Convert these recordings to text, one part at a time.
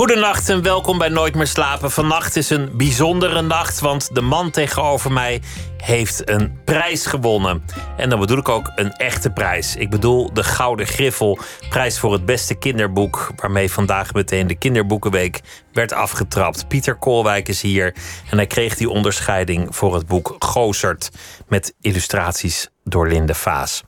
Goedenacht en welkom bij Nooit meer slapen. Vannacht is een bijzondere nacht, want de man tegenover mij heeft een prijs gewonnen. En dan bedoel ik ook een echte prijs. Ik bedoel de Gouden Griffel, prijs voor het beste kinderboek, waarmee vandaag meteen de Kinderboekenweek werd afgetrapt. Pieter Koolwijk is hier en hij kreeg die onderscheiding voor het boek Gozert met illustraties door Linde Vaas.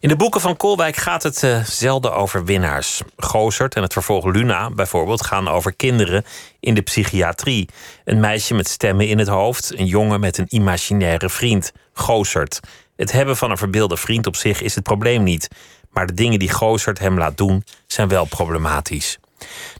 In de boeken van Koolwijk gaat het uh, zelden over winnaars. Gozert en het vervolg Luna bijvoorbeeld gaan over kinderen in de psychiatrie. Een meisje met stemmen in het hoofd, een jongen met een imaginaire vriend, Gozert. Het hebben van een verbeelde vriend op zich is het probleem niet, maar de dingen die Gozert hem laat doen zijn wel problematisch.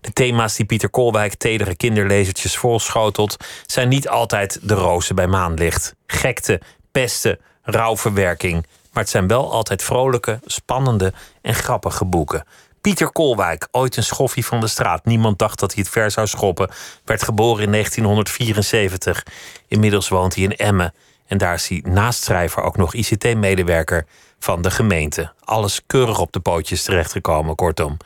De thema's die Pieter Koolwijk tedere kinderlezertjes volschotelt, zijn niet altijd de rozen bij maanlicht. Gekte, pesten, rouwverwerking. Maar het zijn wel altijd vrolijke, spannende en grappige boeken. Pieter Koolwijk, ooit een schoffie van de straat. Niemand dacht dat hij het ver zou schoppen. Werd geboren in 1974. Inmiddels woont hij in Emmen. En daar is hij naast schrijver ook nog ICT-medewerker van de gemeente. Alles keurig op de pootjes terechtgekomen, kortom.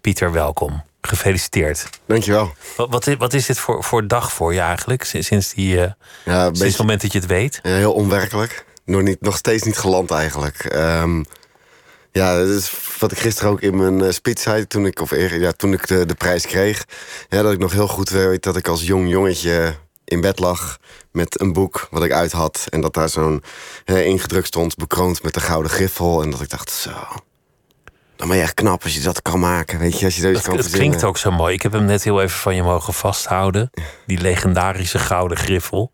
Pieter, welkom. Gefeliciteerd. Dankjewel. Wat, wat, is, wat is dit voor, voor dag voor je eigenlijk? Sinds, die, uh, ja, sinds het moment dat je het weet? Ja, heel onwerkelijk. Nog, niet, nog steeds niet geland eigenlijk. Um, ja, dat is wat ik gisteren ook in mijn uh, speech zei. Toen ik, of, ja, toen ik de, de prijs kreeg. Ja, dat ik nog heel goed weet dat ik als jong jongetje in bed lag met een boek wat ik uit had. En dat daar zo'n uh, ingedrukt stond, bekroond met de gouden griffel. En dat ik dacht, zo, dan ben je echt knap als je dat kan maken. Weet je, als je zoiets kan Het klinkt ook zo mooi. Ik heb hem net heel even van je mogen vasthouden. Die legendarische gouden griffel.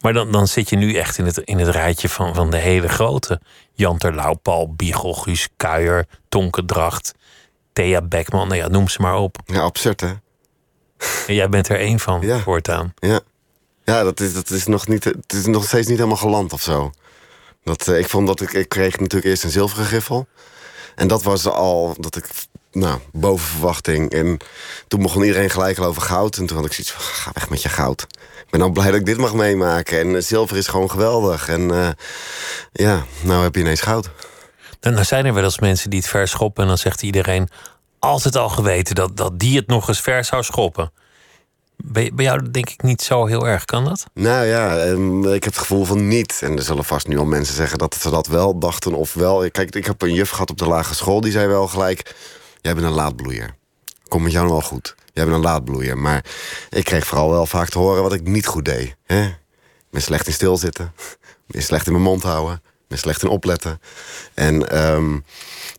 Maar dan, dan zit je nu echt in het, in het rijtje van, van de hele grote. Jan Terlouw, Paul Biegel, Guus Kuijer, Tonke Dracht, Thea Beckman. Nou ja, noem ze maar op. Ja, absurd hè? En jij bent er één van, ja. voortaan. Ja, ja dat, is, dat is nog niet, het is nog steeds niet helemaal geland of zo. Dat, uh, ik vond dat ik, ik kreeg natuurlijk eerst een zilveren griffel. En dat was al dat ik nou, boven verwachting. En toen begon iedereen gelijk al over goud. En toen had ik zoiets van, ga weg met je goud. Ik ben al blij dat ik dit mag meemaken. En uh, zilver is gewoon geweldig. En uh, ja, nou heb je ineens goud. Dan nou zijn er wel eens mensen die het vers schoppen. En dan zegt iedereen, altijd al geweten dat, dat die het nog eens vers zou schoppen. Bij, bij jou denk ik niet zo heel erg, kan dat? Nou ja, um, ik heb het gevoel van niet. En er zullen vast nu al mensen zeggen dat ze dat wel dachten of wel. Kijk, ik heb een juf gehad op de lagere school, die zei wel gelijk... jij bent een laadbloeier. Komt met jou wel goed. Jij bent een laadbloeier. Maar ik kreeg vooral wel vaak te horen wat ik niet goed deed. Hè? Ik ben slecht in stilzitten. Ik ben slecht in mijn mond houden. Ik ben slecht in opletten. En... Um,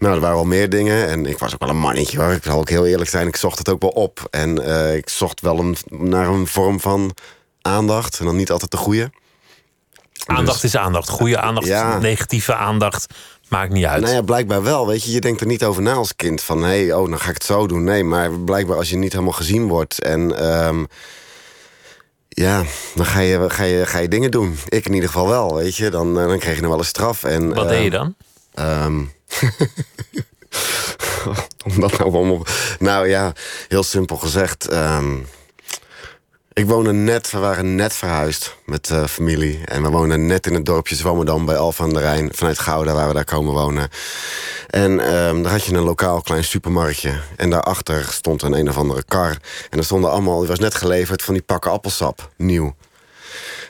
nou, er waren wel meer dingen. En ik was ook wel een mannetje hoor. Ik zal ook heel eerlijk zijn. Ik zocht het ook wel op. En uh, ik zocht wel een, naar een vorm van aandacht. En dan niet altijd de goede. Aandacht dus, is aandacht. Goede aandacht, ja. negatieve aandacht. Maakt niet uit. Nou ja, blijkbaar wel. Weet je, je denkt er niet over na als kind. Van, hé, hey, oh, dan ga ik het zo doen. Nee, maar blijkbaar als je niet helemaal gezien wordt... en um, ja, dan ga je, ga, je, ga je dingen doen. Ik in ieder geval wel, weet je. Dan, dan kreeg je nog wel een straf. En, Wat uh, deed je dan? Um, Om dat nou allemaal... Nou ja, heel simpel gezegd. Um, ik woonde net, we waren net verhuisd met uh, familie. En we woonden net in het dorpje Zwammerdam bij Alphen aan de Rijn. Vanuit Gouda, waar we daar komen wonen. En um, daar had je een lokaal klein supermarktje. En daarachter stond een een of andere kar. En er stonden allemaal, die was net geleverd van die pakken appelsap, nieuw.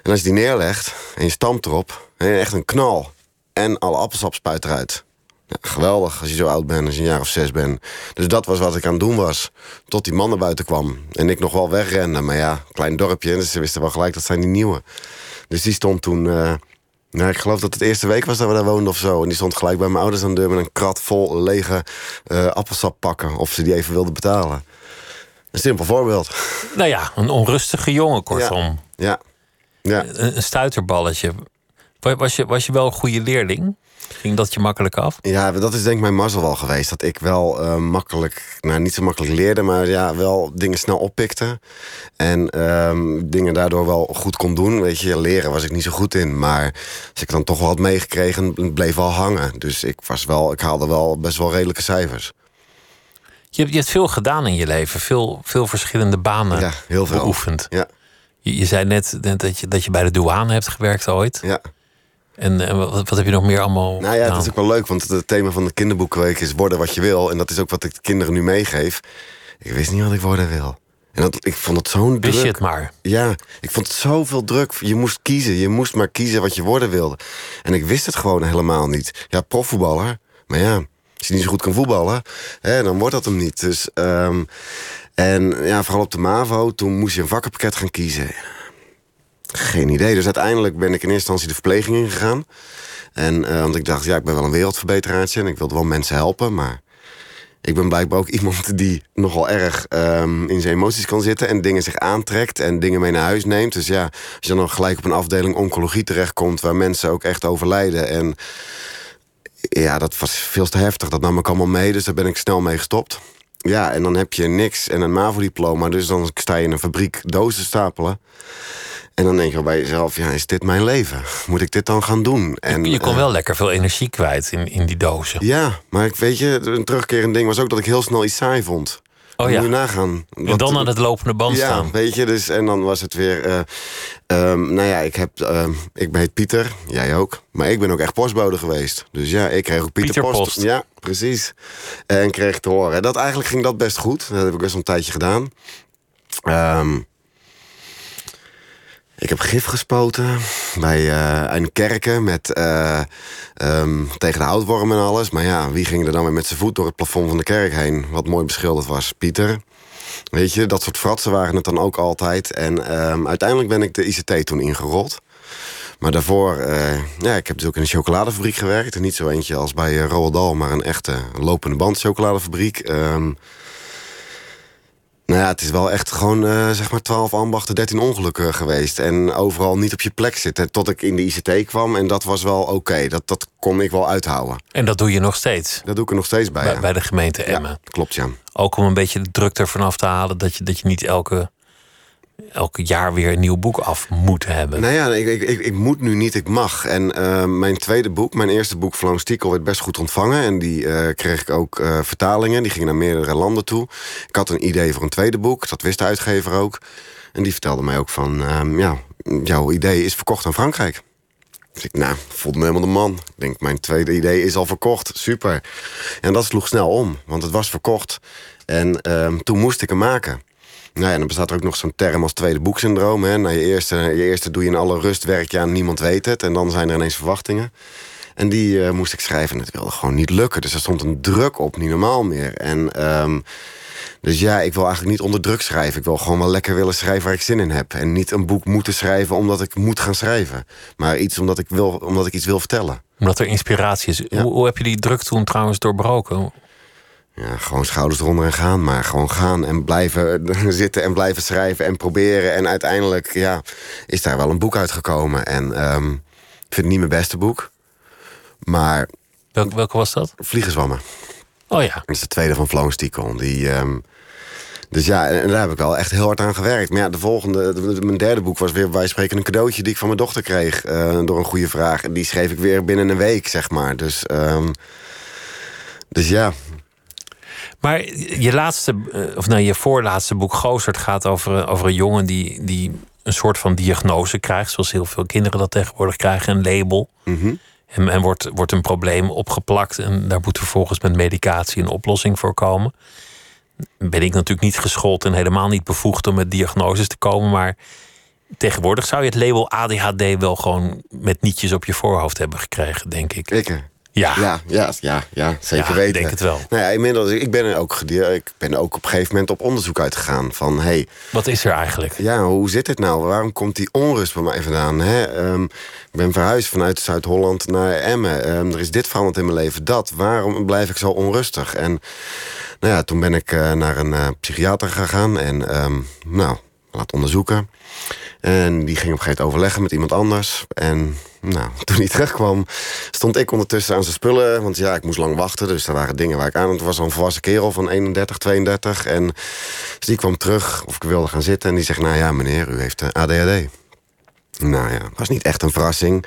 En als je die neerlegt en je stampt erop, echt een knal. En alle appelsap spuit eruit. Ja, geweldig als je zo oud bent, als je een jaar of zes bent. Dus dat was wat ik aan het doen was. Tot die man naar buiten kwam. En ik nog wel wegrende. Maar ja, klein dorpje. Dus ze wisten wel gelijk, dat zijn die nieuwe. Dus die stond toen... Uh, nou, ik geloof dat het eerste week was dat we daar woonden of zo. En die stond gelijk bij mijn ouders aan de deur... met een krat vol lege uh, appelsap pakken. Of ze die even wilden betalen. Een simpel voorbeeld. Nou ja, een onrustige jongen, kortom. Ja. ja. ja. Een, een stuiterballetje. Was je, was je wel een goede leerling? Ging dat je makkelijk af? Ja, dat is denk ik mijn mazzel wel geweest. Dat ik wel eh, makkelijk, nou niet zo makkelijk leerde, maar ja, wel dingen snel oppikte. En ehm, dingen daardoor wel goed kon doen. Weet je, leren was ik niet zo goed in. Maar als ik dan toch wel had meegekregen, bleef wel hangen. Dus ik, was wel, ik haalde wel best wel redelijke cijfers. Je hebt, je hebt veel gedaan in je leven, veel, veel verschillende banen Ja, heel veel. beoefend. Ja, Je, je zei net, net dat, je, dat je bij de douane hebt gewerkt ooit. ja. En, en wat, wat heb je nog meer allemaal Nou ja, het is ook wel leuk, want het thema van de kinderboekweek is worden wat je wil. En dat is ook wat ik de kinderen nu meegeef. Ik wist niet wat ik worden wil. En dat, ik vond het zo'n druk. Wist je het maar? Ja, ik vond het zoveel druk. Je moest kiezen. Je moest maar kiezen wat je worden wilde. En ik wist het gewoon helemaal niet. Ja, profvoetballer. Maar ja, als je niet zo goed kan voetballen, hè, dan wordt dat hem niet. Dus, ehm, en ja, vooral op de MAVO, toen moest je een vakkenpakket gaan kiezen. Geen idee. Dus uiteindelijk ben ik in eerste instantie de verpleging ingegaan. En, eh, want ik dacht, ja, ik ben wel een wereldverbeteraartje en ik wilde wel mensen helpen, maar ik ben blijkbaar ook iemand die nogal erg ehm, in zijn emoties kan zitten en dingen zich aantrekt en dingen mee naar huis neemt. Dus ja, als je dan nog gelijk op een afdeling oncologie terechtkomt waar mensen ook echt overlijden. En ja, dat was veel te heftig. Dat nam ik allemaal mee, dus daar ben ik snel mee gestopt. Ja, en dan heb je niks en een MAVO-diploma, dus dan sta je in een fabriek dozen stapelen. En dan denk je bij jezelf, ja, is dit mijn leven? Moet ik dit dan gaan doen? En, je kon eh, wel lekker veel energie kwijt in, in die dozen. ja, maar ik weet je, een terugkerend ding was ook dat ik heel snel iets saai vond. Oh Moet ja. je nagaan. En dan aan het lopende band ja, staan. weet je, dus en dan was het weer. eh, ehm, nou ja, ik heb, ehm, ik ben Pieter, jij ook, maar ik ben ook echt postbode geweest. Dus ja, ik kreeg ook Pieter, Pieter Post. Post. Ja, precies. En kreeg te horen. Dat eigenlijk ging dat best goed. Dat heb ik best wel een tijdje gedaan. Ehm, ik heb gif gespoten bij eh, een kerken met, eh, ehm, tegen de houtworm en alles. Maar ja, wie ging er dan weer met zijn voet door het plafond van de kerk heen? Wat mooi beschilderd was. Pieter. Weet je, dat soort fratsen waren het dan ook altijd. En ehm, uiteindelijk ben ik de ICT toen ingerold. Maar daarvoor, eh, ja, ik heb dus ook in een chocoladefabriek gewerkt. Niet zo eentje als bij uh, Roald maar een echte lopende band chocoladefabriek. Ehm, nou ja, het is wel echt gewoon, eh, zeg maar, 12 ambachten, 13 ongelukken geweest. En overal niet op je plek zitten. Tot ik in de ICT kwam. En dat was wel oké. Dat, dat kon ik wel uithouden. En dat doe je nog steeds. Dat doe ik er nog steeds bij. Bij, ja. bij de gemeente Emmen. ja, klopt, ja. Ook om een beetje de druk ervan af te halen dat je, dat je niet elke, elke jaar weer een nieuw boek af moet hebben. Nou ja, ik, ik, ik, moet nu niet, ik mag. En eh, mijn tweede boek, mijn eerste boek, Vlaams Stiekel, werd best goed ontvangen. En die eh, kreeg ik ook eh, vertalingen. Die gingen naar meerdere landen toe. Ik had een idee voor een tweede boek, dat wist de uitgever ook. En die vertelde mij ook van, ehm, ja, jouw idee is verkocht aan Frankrijk. Dus ik, nou, voelde me helemaal de man. Ik denk, mijn tweede idee is al verkocht. Super. En dat sloeg snel om, want het was verkocht. En ehm, toen moest ik hem maken. Nou ja, en dan bestaat er ook nog zo'n term als tweede boeksyndroom. Hè. Na je eerste, je eerste doe je in alle rust, werk je aan, niemand weet het. En dan zijn er ineens verwachtingen. En die eh, moest ik schrijven en het wilde gewoon niet lukken. Dus er stond een druk op, niet normaal meer. En ehm, dus ja, ik wil eigenlijk niet onder druk schrijven. Ik wil gewoon wel lekker willen schrijven waar ik zin in heb. En niet een boek moeten schrijven omdat ik moet gaan schrijven. Maar iets omdat ik, wil, omdat ik iets wil vertellen. Omdat er inspiratie is. Hoe, hoe heb je die druk toen trouwens doorbroken? Ja, gewoon schouders eronder en gaan. Maar gewoon gaan en blijven zitten en blijven schrijven en proberen. En uiteindelijk ja, is daar wel een boek uitgekomen. En ehm, ik vind het niet mijn beste boek. Maar Welke, welke was dat? Vliegenzwammen. Oh ja. Dat is de tweede van Floon. Die, ehm, dus ja, en daar heb ik wel echt heel hard aan gewerkt. Maar ja, de volgende, de- de- mijn derde boek was weer wij spreken een cadeautje die ik van mijn dochter kreeg. eh, door een goede vraag. En die schreef ik weer binnen een week, zeg maar. Dus, ehm, dus ja, Maar je laatste, eh, of nou, je voorlaatste boek Gozert gaat over, over een jongen die, die een soort van diagnose krijgt, zoals heel veel kinderen dat tegenwoordig krijgen, een label. Mhm. En, en wordt, wordt een probleem opgeplakt en daar moet vervolgens met medicatie een oplossing voor komen. Ben ik natuurlijk niet geschoold en helemaal niet bevoegd om met diagnoses te komen, maar tegenwoordig zou je het label ADHD wel gewoon met nietjes op je voorhoofd hebben gekregen, denk ik. ik. Ja, Ja, ja, ja, ja zeker Ja, weten. ik denk het wel. Nou ja, inmiddels, ik ben er ook, ik ben ook op een gegeven moment op onderzoek uitgegaan. Van, hey, wat is er eigenlijk? ja, hoe zit het nou? Waarom komt die onrust bij mij vandaan? Hè? Ehm, ik ben verhuisd vanuit Zuid-Holland naar Emmen. Ehm, er is dit veranderd in mijn leven, dat. Waarom blijf ik zo onrustig? En nou ja, toen ben ik eh, naar een eh, psychiater gegaan en, ehm, nou, laat onderzoeken. En die ging op een gegeven moment overleggen met iemand anders. En nou, toen hij terugkwam, stond ik ondertussen aan zijn spullen. Want ja, ik moest lang wachten. Dus er waren dingen waar ik aan... Het was een volwassen kerel van 31, 32. En dus die kwam terug of ik wilde gaan zitten. En die zegt, nou ja, meneer, u heeft eh, ADHD. Nou ja, was niet echt een verrassing.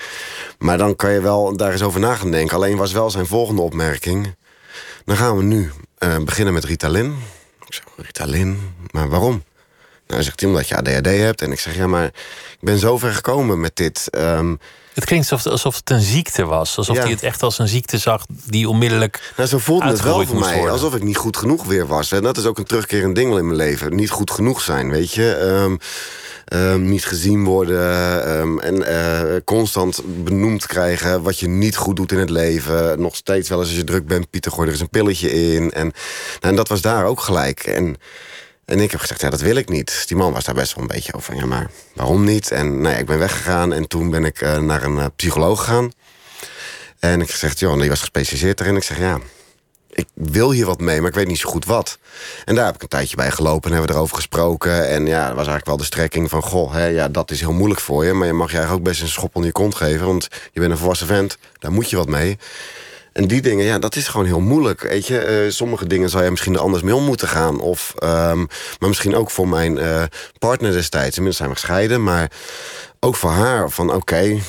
Maar dan kan je wel daar eens over na gaan denken. Alleen was wel zijn volgende opmerking. Dan gaan we nu uh, beginnen met Ritalin. Ik zeg, Ritalin? Maar waarom? Nou, zegt hij, omdat je ADHD hebt. En ik zeg, ja, maar ik ben zo ver gekomen met dit. Um, het klinkt alsof, alsof het een ziekte was. Alsof hij het echt als een ziekte zag die onmiddellijk. Nou, zo voelde het wel voor mij. Worden. Alsof ik niet goed genoeg weer was. En dat is ook een terugkerend ding in mijn leven. Niet goed genoeg zijn, weet je. Um, um, niet gezien worden. Um, en uh, constant benoemd krijgen wat je niet goed doet in het leven. Nog steeds wel eens als je druk bent, Pieter, gooi er eens een pilletje in. En, nou, en dat was daar ook gelijk. En en ik heb gezegd, ja, dat wil ik niet. Die man was daar best wel een beetje over ja, maar waarom niet? En nou ik ben weggegaan en toen ben ik uh, naar een uh, psycholoog gegaan. En ik gezegd, joh, die was gespecialiseerd erin. Ik zeg, ja, ik wil hier wat mee, maar ik weet niet zo goed wat. En daar heb ik een tijdje bij gelopen en hebben we erover gesproken. En ja, dat was eigenlijk wel de strekking van... goh, hè, ja, dat is heel moeilijk voor je... maar je mag je eigenlijk ook best een schop onder je kont geven... want je bent een volwassen vent, daar moet je wat mee. En die dingen, ja, dat is gewoon heel moeilijk. Weet je, uh, sommige dingen zou je misschien er anders mee om moeten gaan. Of, um, maar misschien ook voor mijn uh, partner destijds. Inmiddels zijn we gescheiden, maar ook voor haar van oké. Okay,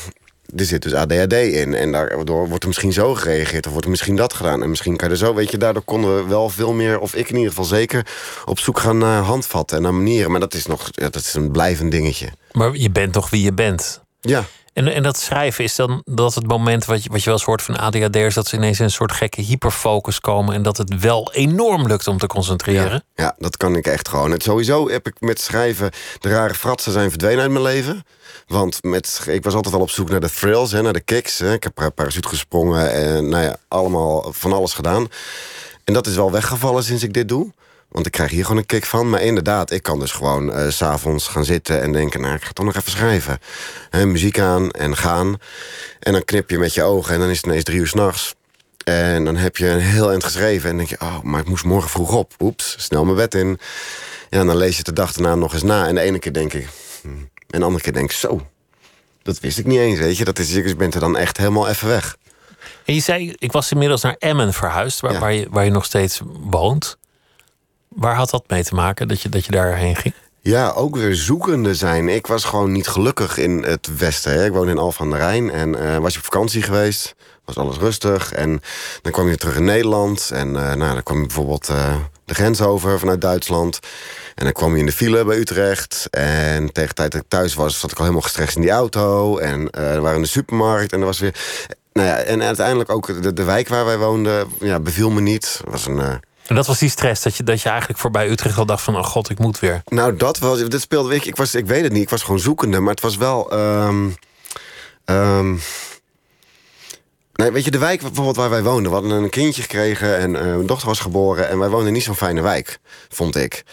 er zit dus ADHD in. En daardoor wordt er misschien zo gereageerd. Of wordt er misschien dat gedaan. En misschien kan je er zo. Weet je, daardoor konden we wel veel meer. Of ik in ieder geval zeker. Op zoek gaan naar handvatten en naar manieren. Maar dat is nog. Ja, dat is een blijvend dingetje. Maar je bent toch wie je bent? Ja. En, en dat schrijven, is dan dat het moment wat je, wat je wel eens hoort van ADHD'ers... dat ze ineens in een soort gekke hyperfocus komen... en dat het wel enorm lukt om te concentreren? Ja, dat kan ik echt gewoon. Het, sowieso heb ik met schrijven... de rare fratsen zijn verdwenen uit mijn leven. Want met, ik was altijd al op zoek naar de thrills, hè, naar de kicks. Hè. Ik heb parachute gesprongen en nou ja, allemaal van alles gedaan. En dat is wel weggevallen sinds ik dit doe. Want ik krijg hier gewoon een kick van. Maar inderdaad, ik kan dus gewoon uh, s'avonds gaan zitten en denken... nou, ik ga toch nog even schrijven. He, muziek aan en gaan. En dan knip je met je ogen en dan is het ineens drie uur s'nachts. En dan heb je een heel eind geschreven. En denk je, oh, maar ik moest morgen vroeg op. Oeps, snel mijn bed in. Ja, en dan lees je het de dag daarna nog eens na. En de ene keer denk ik... Hm. En de andere keer denk ik, zo, dat wist ik niet eens, weet je. Dat is, je bent er dan echt helemaal even weg. En je zei, ik was inmiddels naar Emmen verhuisd... waar, waar, je, waar je nog steeds woont. Waar had dat mee te maken, dat je, dat je daarheen ging? Ja, ook weer zoekende zijn. Ik was gewoon niet gelukkig in het Westen. Hè. Ik woon in Alphen aan de Rijn en uh, was je op vakantie geweest. Was alles rustig. En dan kwam je terug in Nederland. En uh, nou, dan kwam je bijvoorbeeld uh, de grens over vanuit Duitsland. En dan kwam je in de file bij Utrecht. En tegen de tijd dat ik thuis was, zat ik al helemaal gestrest in die auto. En we waren in de supermarkt. En er was weer. Nou ja, en uiteindelijk ook de, de wijk waar wij woonden, ja, beviel me niet. was een en dat was die stress, dat je, dat je eigenlijk voorbij Utrecht al dacht van... oh god, ik moet weer. Nou, dat was... Dit speelde ik. Ik, was, ik weet het niet, ik was gewoon zoekende. Maar het was wel... Um, nee, weet je, de wijk bijvoorbeeld waar wij woonden... we hadden een kindje gekregen en uh, mijn dochter was geboren... en wij woonden niet zo'n fijne wijk, vond ik.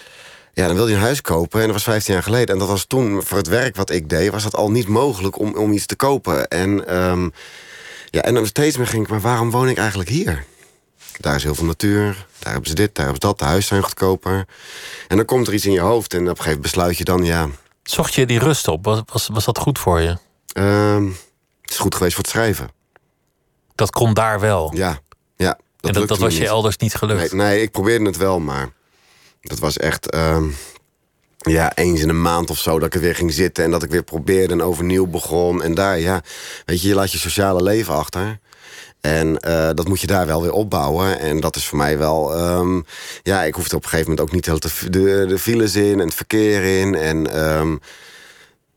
Ja, dan wilde je een huis kopen en dat was 15 jaar geleden. En dat was toen, voor het werk wat ik deed... was dat al niet mogelijk om, om iets te kopen. En, um, ja, en dan steeds meer ging ik... maar waarom woon ik eigenlijk hier? Daar is heel veel natuur. Daar hebben ze dit, daar hebben ze dat. De huizen zijn goedkoper. En dan komt er iets in je hoofd. En op een gegeven moment besluit je dan, ja... Zocht je die rust op? Was, was, was dat goed voor je? Uh, het is goed geweest voor het schrijven. Dat kon daar wel? Ja, ja. Dat en dat, dat was je elders niet gelukt? Nee, nee, ik probeerde het wel, maar... Dat was echt... Uh, ja, eens in een maand of zo dat ik er weer ging zitten... en dat ik weer probeerde en overnieuw begon. En daar, ja, weet je, je laat je sociale leven achter... En uh, dat moet je daar wel weer opbouwen. En dat is voor mij wel... Um, ja, ik hoefde op een gegeven moment ook niet heel te, de, de files in en het verkeer in. En um,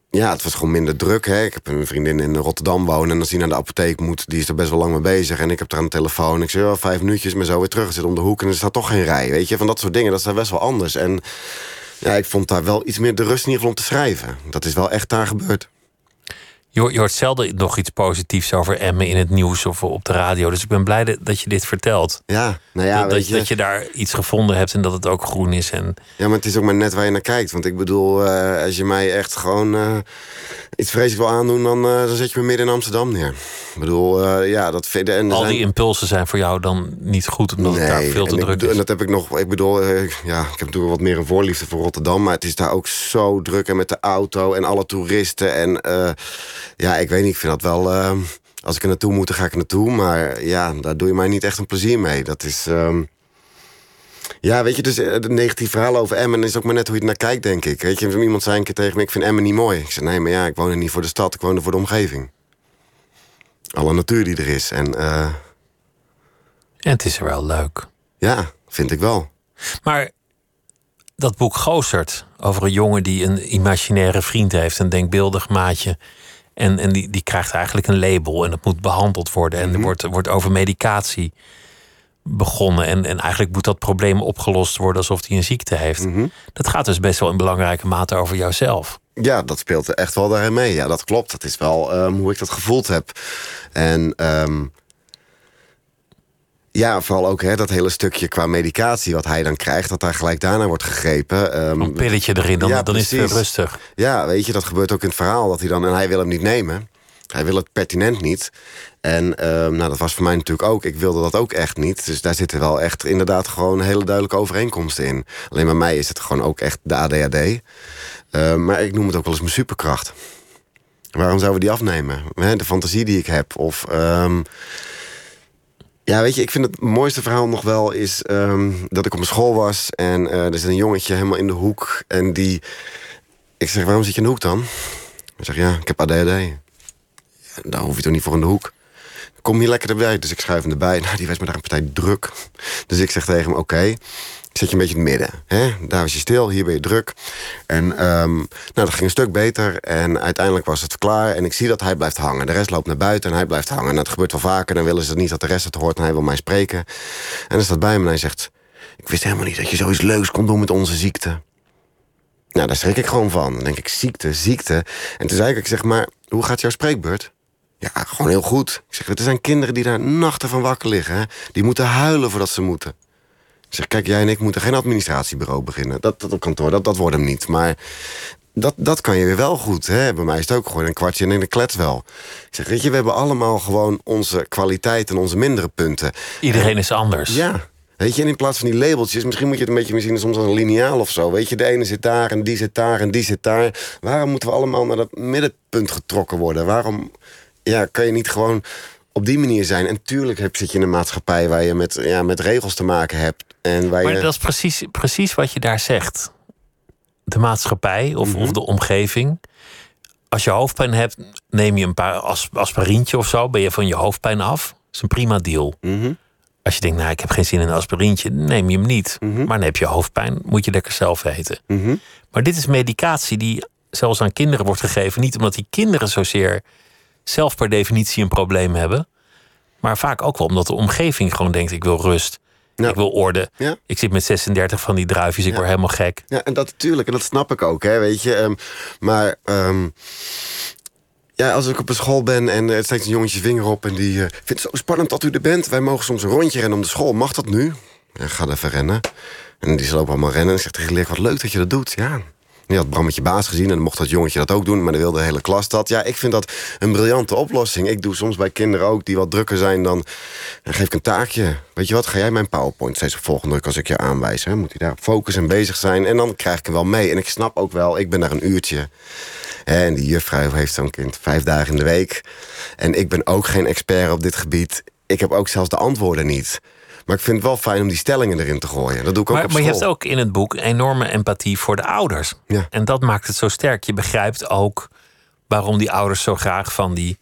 ja, het was gewoon minder druk. Hè. Ik heb een vriendin in Rotterdam wonen. En als die naar de apotheek moet, die is er best wel lang mee bezig. En ik heb daar een telefoon. Ik zeg, oh, vijf minuutjes, maar zo weer terug. zit om de hoek en er staat toch geen rij. Weet je, van dat soort dingen. Dat is best wel anders. En ja, ik vond daar wel iets meer de rust in ieder geval om te schrijven. Dat is wel echt daar gebeurd. Je, hoort- je hoort zelden nog iets positiefs over Emmen in het nieuws of op de radio. Dus ik ben blij dat- je dit vertelt. Ja, nou ja, dat, je, dat je daar iets gevonden hebt en dat het ook groen is. En Ja, maar het is ook maar net waar je naar kijkt. Want ik bedoel, eh, als je mij echt gewoon eh, iets vreselijk wil aandoen... Dan, eh, dan zet je me midden in Amsterdam neer. Ik bedoel, ja, dat vind en al zijn- die impulsen zijn voor jou dan niet goed, omdat het daar veel te en druk bedoel- En is. dat heb ik nog. Ik bedoel, ja, ik heb natuurlijk wat meer een voorliefde voor Rotterdam. Maar het is daar ook zo druk. En met de auto en alle toeristen. En ja, ik weet niet, ik vind dat wel. eh, als ik er naartoe moet, dan ga ik er naartoe. Maar ja, daar doe je mij niet echt een plezier mee. Dat is. ehm, ja, weet je, dus eh, de negatieve verhalen over Emmen is ook maar net hoe je er naar kijkt, denk ik. Weet je, iemand zei een keer tegen me: Ik vind Emmen niet mooi. Ik zei: Nee, maar ja, ik woon er niet voor de stad, ik woon er voor de omgeving. Alle natuur die er is. En eh, En het is wel leuk. ja, vind ik wel. Maar dat boek Goosert over een jongen die een imaginaire vriend heeft, een denkbeeldig maatje. En, en die, die krijgt eigenlijk een label en dat moet behandeld worden. En er wordt, wordt over medicatie begonnen. En, en eigenlijk moet dat probleem opgelost worden alsof hij een ziekte heeft. Dat gaat dus best wel in belangrijke mate over jouzelf. Ja, dat speelt echt wel daarin mee. Ja, dat klopt. Dat is wel ehm, hoe ik dat gevoeld heb. En ehm, ja, vooral ook hè, dat hele stukje qua medicatie wat hij dan krijgt, dat daar gelijk daarna wordt gegrepen. Ehm, Een pilletje erin, dan, Ja, dan is het rustig. ja, weet je, dat gebeurt ook in het verhaal. Dat hij dan, en hij wil hem niet nemen. Hij wil het pertinent niet. En ehm, nou, dat was voor mij natuurlijk ook. Ik wilde dat ook echt niet. Dus daar zitten wel echt inderdaad gewoon hele duidelijke overeenkomsten in. Alleen bij mij is het gewoon ook echt de ADHD. Ehm, maar ik noem het ook wel eens mijn superkracht. Waarom zouden we die afnemen? De fantasie die ik heb. Of. Ja, weet je, ik vind het mooiste verhaal nog wel is ehm, dat ik op school was en eh, er zit een jongetje helemaal in de hoek en die. Ik zeg, waarom zit je in de hoek dan? Hij zegt, ja, ik heb ADHD. Daar hoef je toch niet voor in de hoek. Kom hier lekker erbij. Dus ik schuif hem erbij. Nou, die was me daar een partij druk. Dus ik zeg tegen hem, oké, zet je een beetje in het midden. Hè? Daar was je stil, hier ben je druk. En ehm, nou, dat ging een stuk beter. En uiteindelijk was het klaar. En ik zie dat hij blijft hangen. De rest loopt naar buiten en hij blijft hangen. En dat gebeurt wel vaker. Dan willen ze niet dat de rest het hoort. En hij wil mij spreken. En dan staat bij hem en hij zegt... Ik wist helemaal niet dat je zoiets leuks kon doen met onze ziekte. Nou, daar schrik ik gewoon van. Dan denk ik, ziekte, ziekte. En toen zei ik, ik zeg, maar hoe gaat jouw spreekbeurt? Ja, gewoon heel goed. Ik zeg, er zijn kinderen die daar nachten van wakker liggen. Hè? Die moeten huilen voordat ze moeten. Zeg, kijk, jij en ik moeten geen administratiebureau beginnen. Dat, dat kantoor, dat, dat wordt hem niet. Maar dat, dat kan je weer wel goed. Hè? Bij mij is het ook gewoon een kwartje en een klets wel. Ik zeg, weet je, we hebben allemaal gewoon onze kwaliteiten en onze mindere punten. Iedereen is anders. Ja. Weet je, en in plaats van die labeltjes, misschien moet je het een beetje zien soms als een lineaal of zo. Weet je, de ene zit daar en die zit daar en die zit daar. Waarom moeten we allemaal naar dat middenpunt getrokken worden? Waarom ja, kan je niet gewoon op die manier zijn? En tuurlijk heb, zit je in een maatschappij waar je met, ja, met regels te maken hebt. En waar Maar je... dat is precies, precies wat je daar zegt. De maatschappij of, Mhm. of de omgeving. Als je hoofdpijn hebt, neem je een paar as, aspirintje of zo. Ben je van je hoofdpijn af. Dat is een prima deal. Mhm. Als je denkt, nou, ik heb geen zin in een aspirintje, neem je hem niet. Maar dan heb je hoofdpijn, moet je lekker zelf weten. Mhm. Maar dit is medicatie die zelfs aan kinderen wordt gegeven. Niet omdat die kinderen zozeer zelf per definitie een probleem hebben. Maar vaak ook wel omdat de omgeving gewoon denkt: ik wil rust. Ja. Ik wil orde. Ja. Ik zit met 36 van die druifjes, ik word helemaal gek. Ja, en dat natuurlijk, en dat snap ik ook, hè, weet je. ehm, maar ehm, ja, als ik op een school ben en er steekt een jongetje vinger op... en die eh, vindt het zo spannend dat u er bent. Wij mogen soms een rondje rennen om de school. Mag dat nu? Ja, ga even rennen. En die lopen allemaal rennen. En ik zeg tegen de leerkracht, wat leuk dat je dat doet. Ja, die had Bram met je baas gezien en dan mocht dat jongetje dat ook doen... maar dan wilde de hele klas dat. Ja, ik vind dat een briljante oplossing. Ik doe soms bij kinderen ook die wat drukker zijn dan... dan geef ik een taakje. Weet je wat, ga jij mijn PowerPoint steeds op volgende druk als ik je aanwijs. Hè? Moet hij daar op focus en bezig zijn. En dan krijg ik hem wel mee. En ik snap ook wel, ik ben daar een uurtje... En die juffrouw heeft zo'n kind vijf dagen in de week. En ik ben ook geen expert op dit gebied. Ik heb ook zelfs de antwoorden niet. Maar ik vind het wel fijn om die stellingen erin te gooien. Dat doe ik ook Maar, op maar school. je hebt ook in het boek enorme empathie voor de ouders. Ja. En dat maakt het zo sterk. Je begrijpt ook waarom die ouders zo graag van die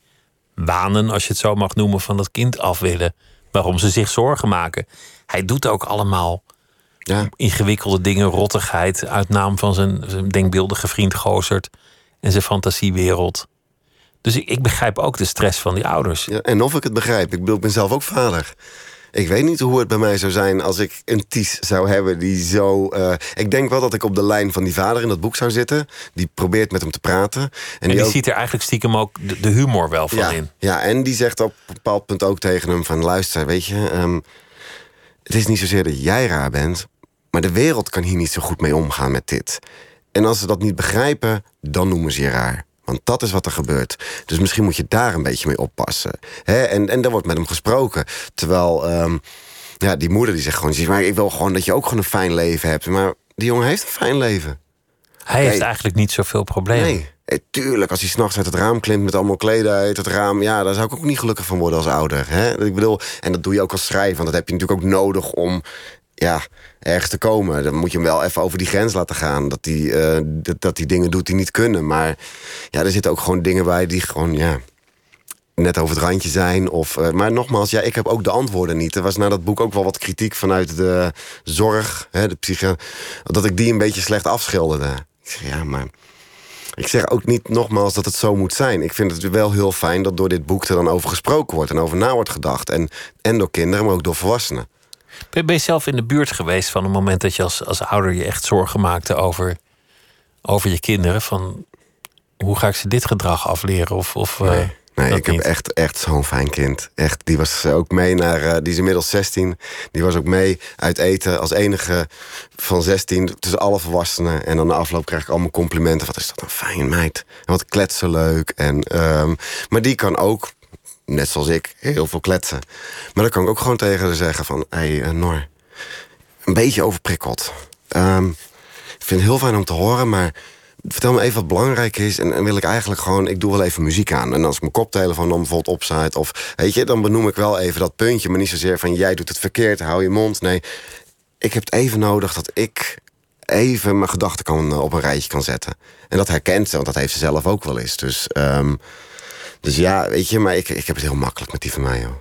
wanen, als je het zo mag noemen, van dat kind af willen. Waarom ze zich zorgen maken. Hij doet ook allemaal Ja, ingewikkelde dingen, rottigheid, uit naam van zijn, zijn denkbeeldige vriend Gozert en zijn fantasiewereld. Dus ik, ik begrijp ook de stress van die ouders. ja, en of ik het begrijp. Ik ben zelf ook vader. Ik weet niet hoe het bij mij zou zijn als ik een Ties zou hebben die zo. eh, ik denk wel dat ik op de lijn van die vader in dat boek zou zitten. Die probeert met hem te praten. En, En die ook- ziet er eigenlijk stiekem ook de, humor wel van ja, in. ja, en die zegt op een bepaald punt ook tegen hem: van luister, weet je, ehm, het is niet zozeer dat jij raar bent, maar de wereld kan hier niet zo goed mee omgaan met dit. En als ze dat niet begrijpen, dan noemen ze je raar. Want dat is wat er gebeurt. Dus misschien moet je daar een beetje mee oppassen. Hè? En, en daar wordt met hem gesproken. Terwijl ehm, ja, die moeder die zegt gewoon... maar ik wil gewoon dat je ook gewoon een fijn leven hebt. Maar die jongen heeft een fijn leven. Hij heeft eigenlijk niet zoveel problemen. Nee, tuurlijk, als hij s'nachts uit het raam klimt met allemaal kleden uit het raam, ja, daar zou ik ook niet gelukkig van worden als ouder. Hè? Ik bedoel, en dat doe je ook als schrijver, want dat heb je natuurlijk ook nodig om ja, ergens te komen. Dan moet je hem wel even over die grens laten gaan. Dat hij eh, dat, die dingen doet die niet kunnen. Maar ja, er zitten ook gewoon dingen bij die gewoon, ja, net over het randje zijn. Of, eh, maar nogmaals, ja, ik heb ook de antwoorden niet. Er was na dat boek ook wel wat kritiek vanuit de zorg, hè, de psychi dat ik die een beetje slecht afschilderde. Ik zeg, ja, maar... Ik zeg ook niet nogmaals dat het zo moet zijn. Ik vind het wel heel fijn dat door dit boek er dan over gesproken wordt... en over na wordt gedacht. En, en door kinderen, maar ook door volwassenen. Ben je zelf in de buurt geweest van een moment dat je als, als ouder je echt zorgen maakte over, over je kinderen? Van hoe ga ik ze dit gedrag afleren? Of, of, eh, Nee, ik heb echt, echt zo'n fijn kind. Echt, die was ook mee naar. eh, die is inmiddels 16. Die was ook mee uit eten als enige van 16 tussen alle volwassenen. En dan na afloop krijg ik allemaal complimenten. Wat is dat een fijn meid. En wat kletsen leuk. En, ehm, maar die kan ook, net zoals ik, heel veel kletsen. Maar dan kan ik ook gewoon tegen haar zeggen: van... Hé, hey, eh, Nor, een beetje overprikkeld. Ehm, ik vind het heel fijn om te horen, maar vertel me even wat belangrijk is. En, en wil ik eigenlijk gewoon, ik doe wel even muziek aan. En als ik mijn koptelefoon dan bijvoorbeeld opzet, of weet je, dan benoem ik wel even dat puntje. Maar niet zozeer van jij doet het verkeerd, hou je mond. Nee, ik heb het even nodig dat ik even mijn gedachten kan, eh, op een rijtje kan zetten. En dat herkent ze, want dat heeft ze zelf ook wel eens. Dus, ehm, dus ja, weet je, maar ik, ik heb het heel makkelijk met die van mij, joh.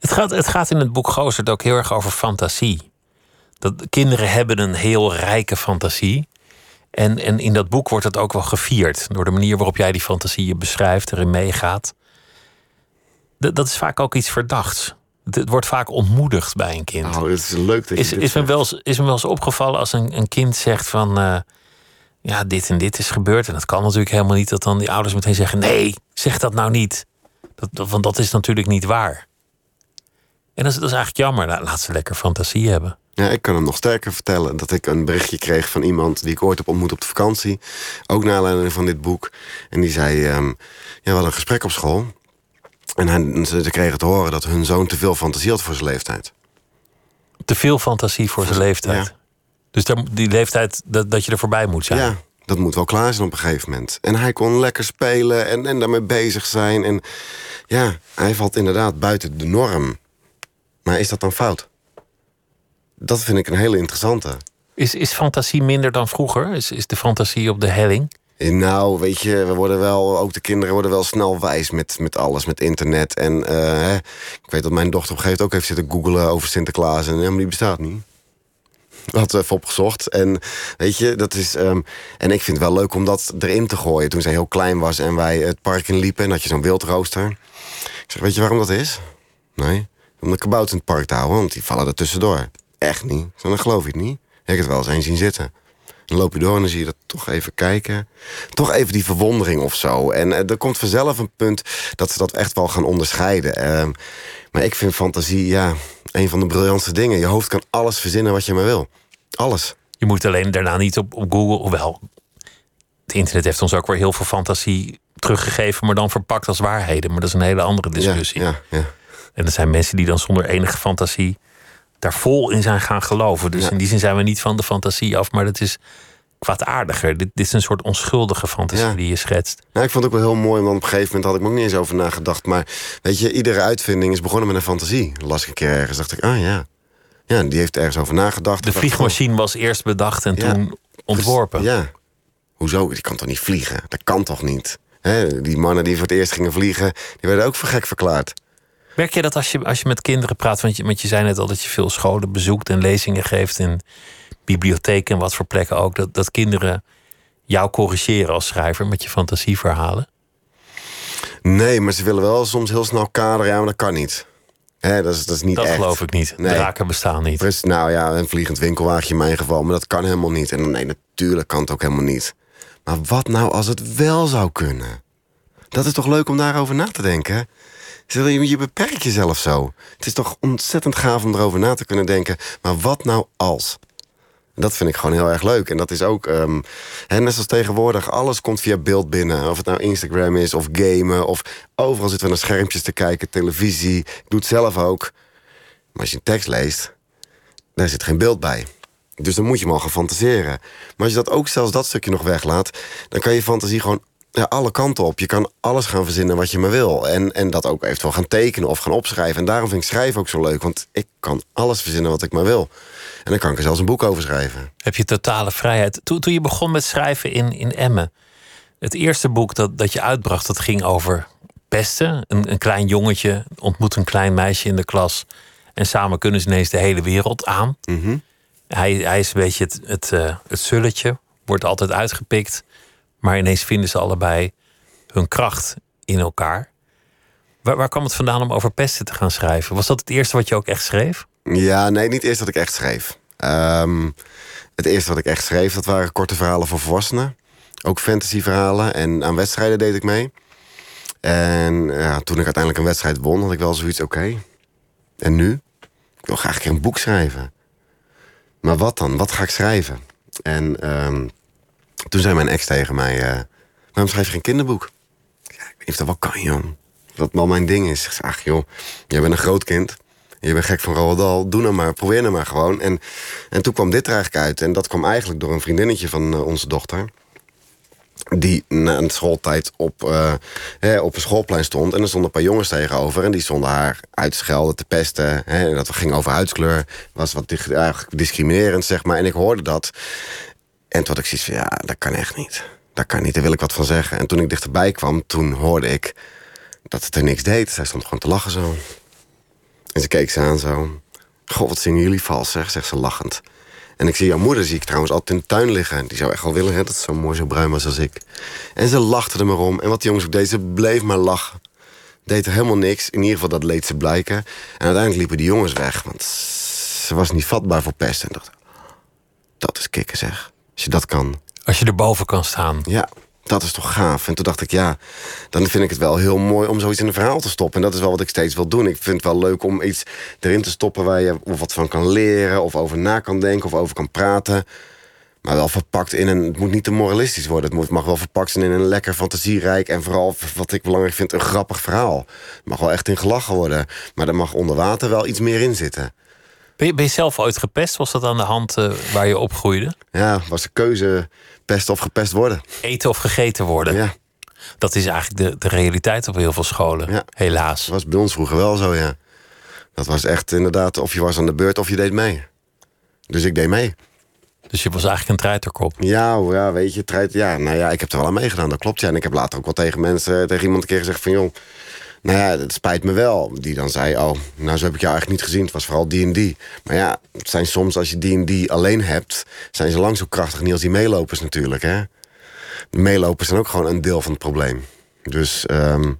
Het gaat, het gaat in het boek Gozert ook heel erg over fantasie. Dat kinderen hebben een heel rijke fantasie. En, en in dat boek wordt het ook wel gevierd. Door de manier waarop jij die fantasieën beschrijft, erin meegaat. D- dat is vaak ook iets verdachts. Het, het wordt vaak ontmoedigd bij een kind. Nou, het is leuk dat is, je is, me wel eens, is me wel eens opgevallen als een, een kind zegt van... eh, ja, dit en dit is gebeurd. En dat kan natuurlijk helemaal niet. Dat dan die ouders meteen zeggen... nee, zeg dat nou niet. Dat, dat- want dat is natuurlijk niet waar. En dat is, dat is eigenlijk jammer. Nou, laat ze lekker fantasie hebben. Ja, ik kan hem nog sterker vertellen dat ik een berichtje kreeg van iemand die ik ooit heb ontmoet op de vakantie. Ook naar aanleiding van dit boek. En die zei: ehm, Ja, we hadden een gesprek op school. En hij, ze, ze kregen te horen dat hun zoon te veel fantasie had voor zijn leeftijd. Te veel fantasie voor zijn leeftijd. Ja. Dus die leeftijd dat, dat je er voorbij moet zijn. Ja, dat moet wel klaar zijn op een gegeven moment. En hij kon lekker spelen en, en daarmee bezig zijn. En ja, hij valt inderdaad buiten de norm. Maar is dat dan fout? Dat vind ik een hele interessante. Is, is fantasie minder dan vroeger? Is, is de fantasie op de helling? Nou, weet je, we worden wel, ook de kinderen worden wel snel wijs met, met alles, met internet. En eh, hè, ik weet dat mijn dochter op een gegeven moment ook heeft zitten googelen over Sinterklaas. En ja, maar die bestaat niet. Had we even opgezocht. En weet je, dat is. ehm, en ik vind het wel leuk om dat erin te gooien. Toen zij heel klein was en wij het park in liepen, en had je zo'n wildrooster. Ik zeg, weet je waarom dat is? Nee. Om de kabouters in het park te houden, want die vallen er tussendoor. Echt niet. Zo, dan geloof het niet. Ik heb het wel eens eens zien zitten. Dan loop je door en dan zie je dat toch even kijken. Toch even die verwondering of zo. En eh, er komt vanzelf een punt dat ze dat echt wel gaan onderscheiden. Ehm, maar ik vind fantasie, ja, een van de briljantste dingen. Je hoofd kan alles verzinnen wat je maar wil. Alles. Je moet alleen daarna niet op, op Google. Hoewel, het internet heeft ons ook weer heel veel fantasie teruggegeven, maar dan verpakt als waarheden. Maar dat is een hele andere discussie. Ja, ja, ja. En er zijn mensen die dan zonder enige fantasie daar vol in zijn gaan geloven. Dus in die zin zijn we niet van de fantasie af, maar dat is kwaadaardiger. Dit, dit is een soort onschuldige fantasie Ja. die je schetst. Nou, ik vond het ook wel heel mooi, want op een gegeven moment had ik me ook niet eens over nagedacht. Maar weet je, iedere uitvinding is begonnen met een fantasie. Las ik een keer ergens, dacht ik, ah ja. Ja, die heeft ergens over nagedacht. De vliegmachine was eerst bedacht en Ja. toen ontworpen. Ja. Hoezo? Die kan toch niet vliegen? Dat kan toch niet? Hè, die mannen die voor het eerst gingen vliegen, die werden ook voor gek verklaard. Merk je dat als je, als je met kinderen praat, want je, want je zei net al dat je veel scholen bezoekt en lezingen geeft in bibliotheken en wat voor plekken ook, dat, dat kinderen jou corrigeren als schrijver met je fantasieverhalen? Nee, maar ze willen wel soms heel snel kaderen. Ja, maar dat kan niet. Dat, is, dat is niet Dat echt. geloof ik niet. Nee. Draken bestaan niet. Nou ja, een vliegend winkelwagentje in mijn geval. Maar dat kan helemaal niet. En nee, natuurlijk kan het ook helemaal niet. Maar wat nou als het wel zou kunnen? Dat is toch leuk om daarover na te denken? Je beperkt jezelf zo. Het is toch ontzettend gaaf om erover na te kunnen denken. Maar wat nou als? Dat vind ik gewoon heel erg leuk. En dat is ook, ehm, hè, net zoals tegenwoordig, alles komt via beeld binnen. Of het nou Instagram is, of gamen, of overal zitten we naar schermpjes te kijken, televisie. Ik doe het zelf ook. Maar als je een tekst leest, daar zit geen beeld bij. Dus dan moet je al gaan fantaseren. Maar als je dat ook zelfs dat stukje nog weglaat, dan kan je fantasie gewoon ja, alle kanten op. Je kan alles gaan verzinnen wat je maar wil. En, en dat ook eventueel gaan tekenen of gaan opschrijven. En daarom vind ik schrijven ook zo leuk. Want ik kan alles verzinnen wat ik maar wil. En dan kan ik er zelfs een boek over schrijven. Heb je totale vrijheid. Toen, toen je begon met schrijven in, in Emmen. Het eerste boek dat, dat je uitbracht, dat ging over pesten. Een, een klein jongetje ontmoet een klein meisje in de klas. En samen kunnen ze ineens de hele wereld aan. hij, hij is een beetje het, het, eh, het zulletje. Wordt altijd uitgepikt. Maar ineens vinden ze allebei hun kracht in elkaar. Waar, kwam het vandaan om over pesten te gaan schrijven? Was dat het eerste wat je ook echt schreef? Ja, nee, niet eerst wat ik echt schreef. Ehm, het eerste wat ik echt schreef, dat waren korte verhalen voor volwassenen. Ook fantasyverhalen. En aan wedstrijden deed ik mee. En ja, toen ik uiteindelijk een wedstrijd won, had ik wel zoiets, oké. En nu? Ik wil graag een boek schrijven. Maar wat dan? Wat ga ik schrijven? En ehm, toen zei mijn ex tegen mij... eh, waarom schrijf je geen kinderboek? Ik weet niet dat wel kan, joh. Wat wel mijn ding is. Ik zeg, ach joh, jij bent een groot kind. Je bent gek van Roald. Doe nou maar, probeer nou maar gewoon. En, en toen kwam dit er eigenlijk uit. En dat kwam eigenlijk door een vriendinnetje van eh, onze dochter die na een schooltijd op, eh, hè, op een schoolplein stond. En er stonden een paar jongens tegenover. En die stonden haar uit te schelden, te pesten. Hè, en dat ging over huidskleur. Was wat eigenlijk discriminerend, zeg maar. En ik hoorde dat. En toen had ik zoiets van, ja, dat kan echt niet. Dat kan niet, daar wil ik wat van zeggen. En toen ik dichterbij kwam, toen hoorde ik dat het er niks deed. Zij stond gewoon te lachen zo. En ze keek ze aan zo. God, wat zingen jullie vals, zeg, zegt ze lachend. En ik zie jouw moeder, zie ik trouwens altijd in de tuin liggen. Die zou echt wel willen hè, dat het zo mooi, zo bruin was als ik. En ze lachte er maar om. En wat de jongens ook deden, ze bleef maar lachen. Deed er helemaal niks. In ieder geval, dat leed ze blijken. En uiteindelijk liepen die jongens weg. Want ze was niet vatbaar voor pest. En dacht, dat is kicken zeg. Als je dat kan. Als je erboven kan staan. Ja, dat is toch gaaf. En toen dacht ik, ja, dan vind ik het wel heel mooi om zoiets in een verhaal te stoppen. En dat is wel wat ik steeds wil doen. Ik vind het wel leuk om iets erin te stoppen waar je of wat van kan leren, of over na kan denken, of over kan praten. Maar wel verpakt in een. Het moet niet te moralistisch worden. Het moet, mag wel verpakt zijn in een lekker fantasierijk. En vooral, wat ik belangrijk vind, een grappig verhaal. Het mag wel echt in gelachen worden. Maar er mag onder water wel iets meer in zitten. Ben je, ben je zelf ooit gepest? Was dat aan de hand eh, waar je opgroeide? Ja, was de keuze pest of gepest worden. Eten of gegeten worden? Ja, Dat is eigenlijk de, de realiteit op heel veel scholen. Ja. Helaas. dat was bij ons vroeger wel zo, ja. Dat was echt inderdaad, of je was aan de beurt of je deed mee. Dus ik deed mee. Dus je was eigenlijk een treiterkop. Ja, ja, weet je, treit, ja, nou ja, ik heb er wel aan meegedaan, dat klopt. Ja. En ik heb later ook wel tegen mensen, tegen iemand een keer gezegd van... joh, nou ja, het spijt me wel. Die dan zei, oh, nou zo heb ik jou eigenlijk niet gezien. Het was vooral die en die. Maar ja, het zijn soms, als je die en die alleen hebt... zijn ze lang zo krachtig niet als die meelopers natuurlijk, hè. De meelopers zijn ook gewoon een deel van het probleem. Dus, ehm,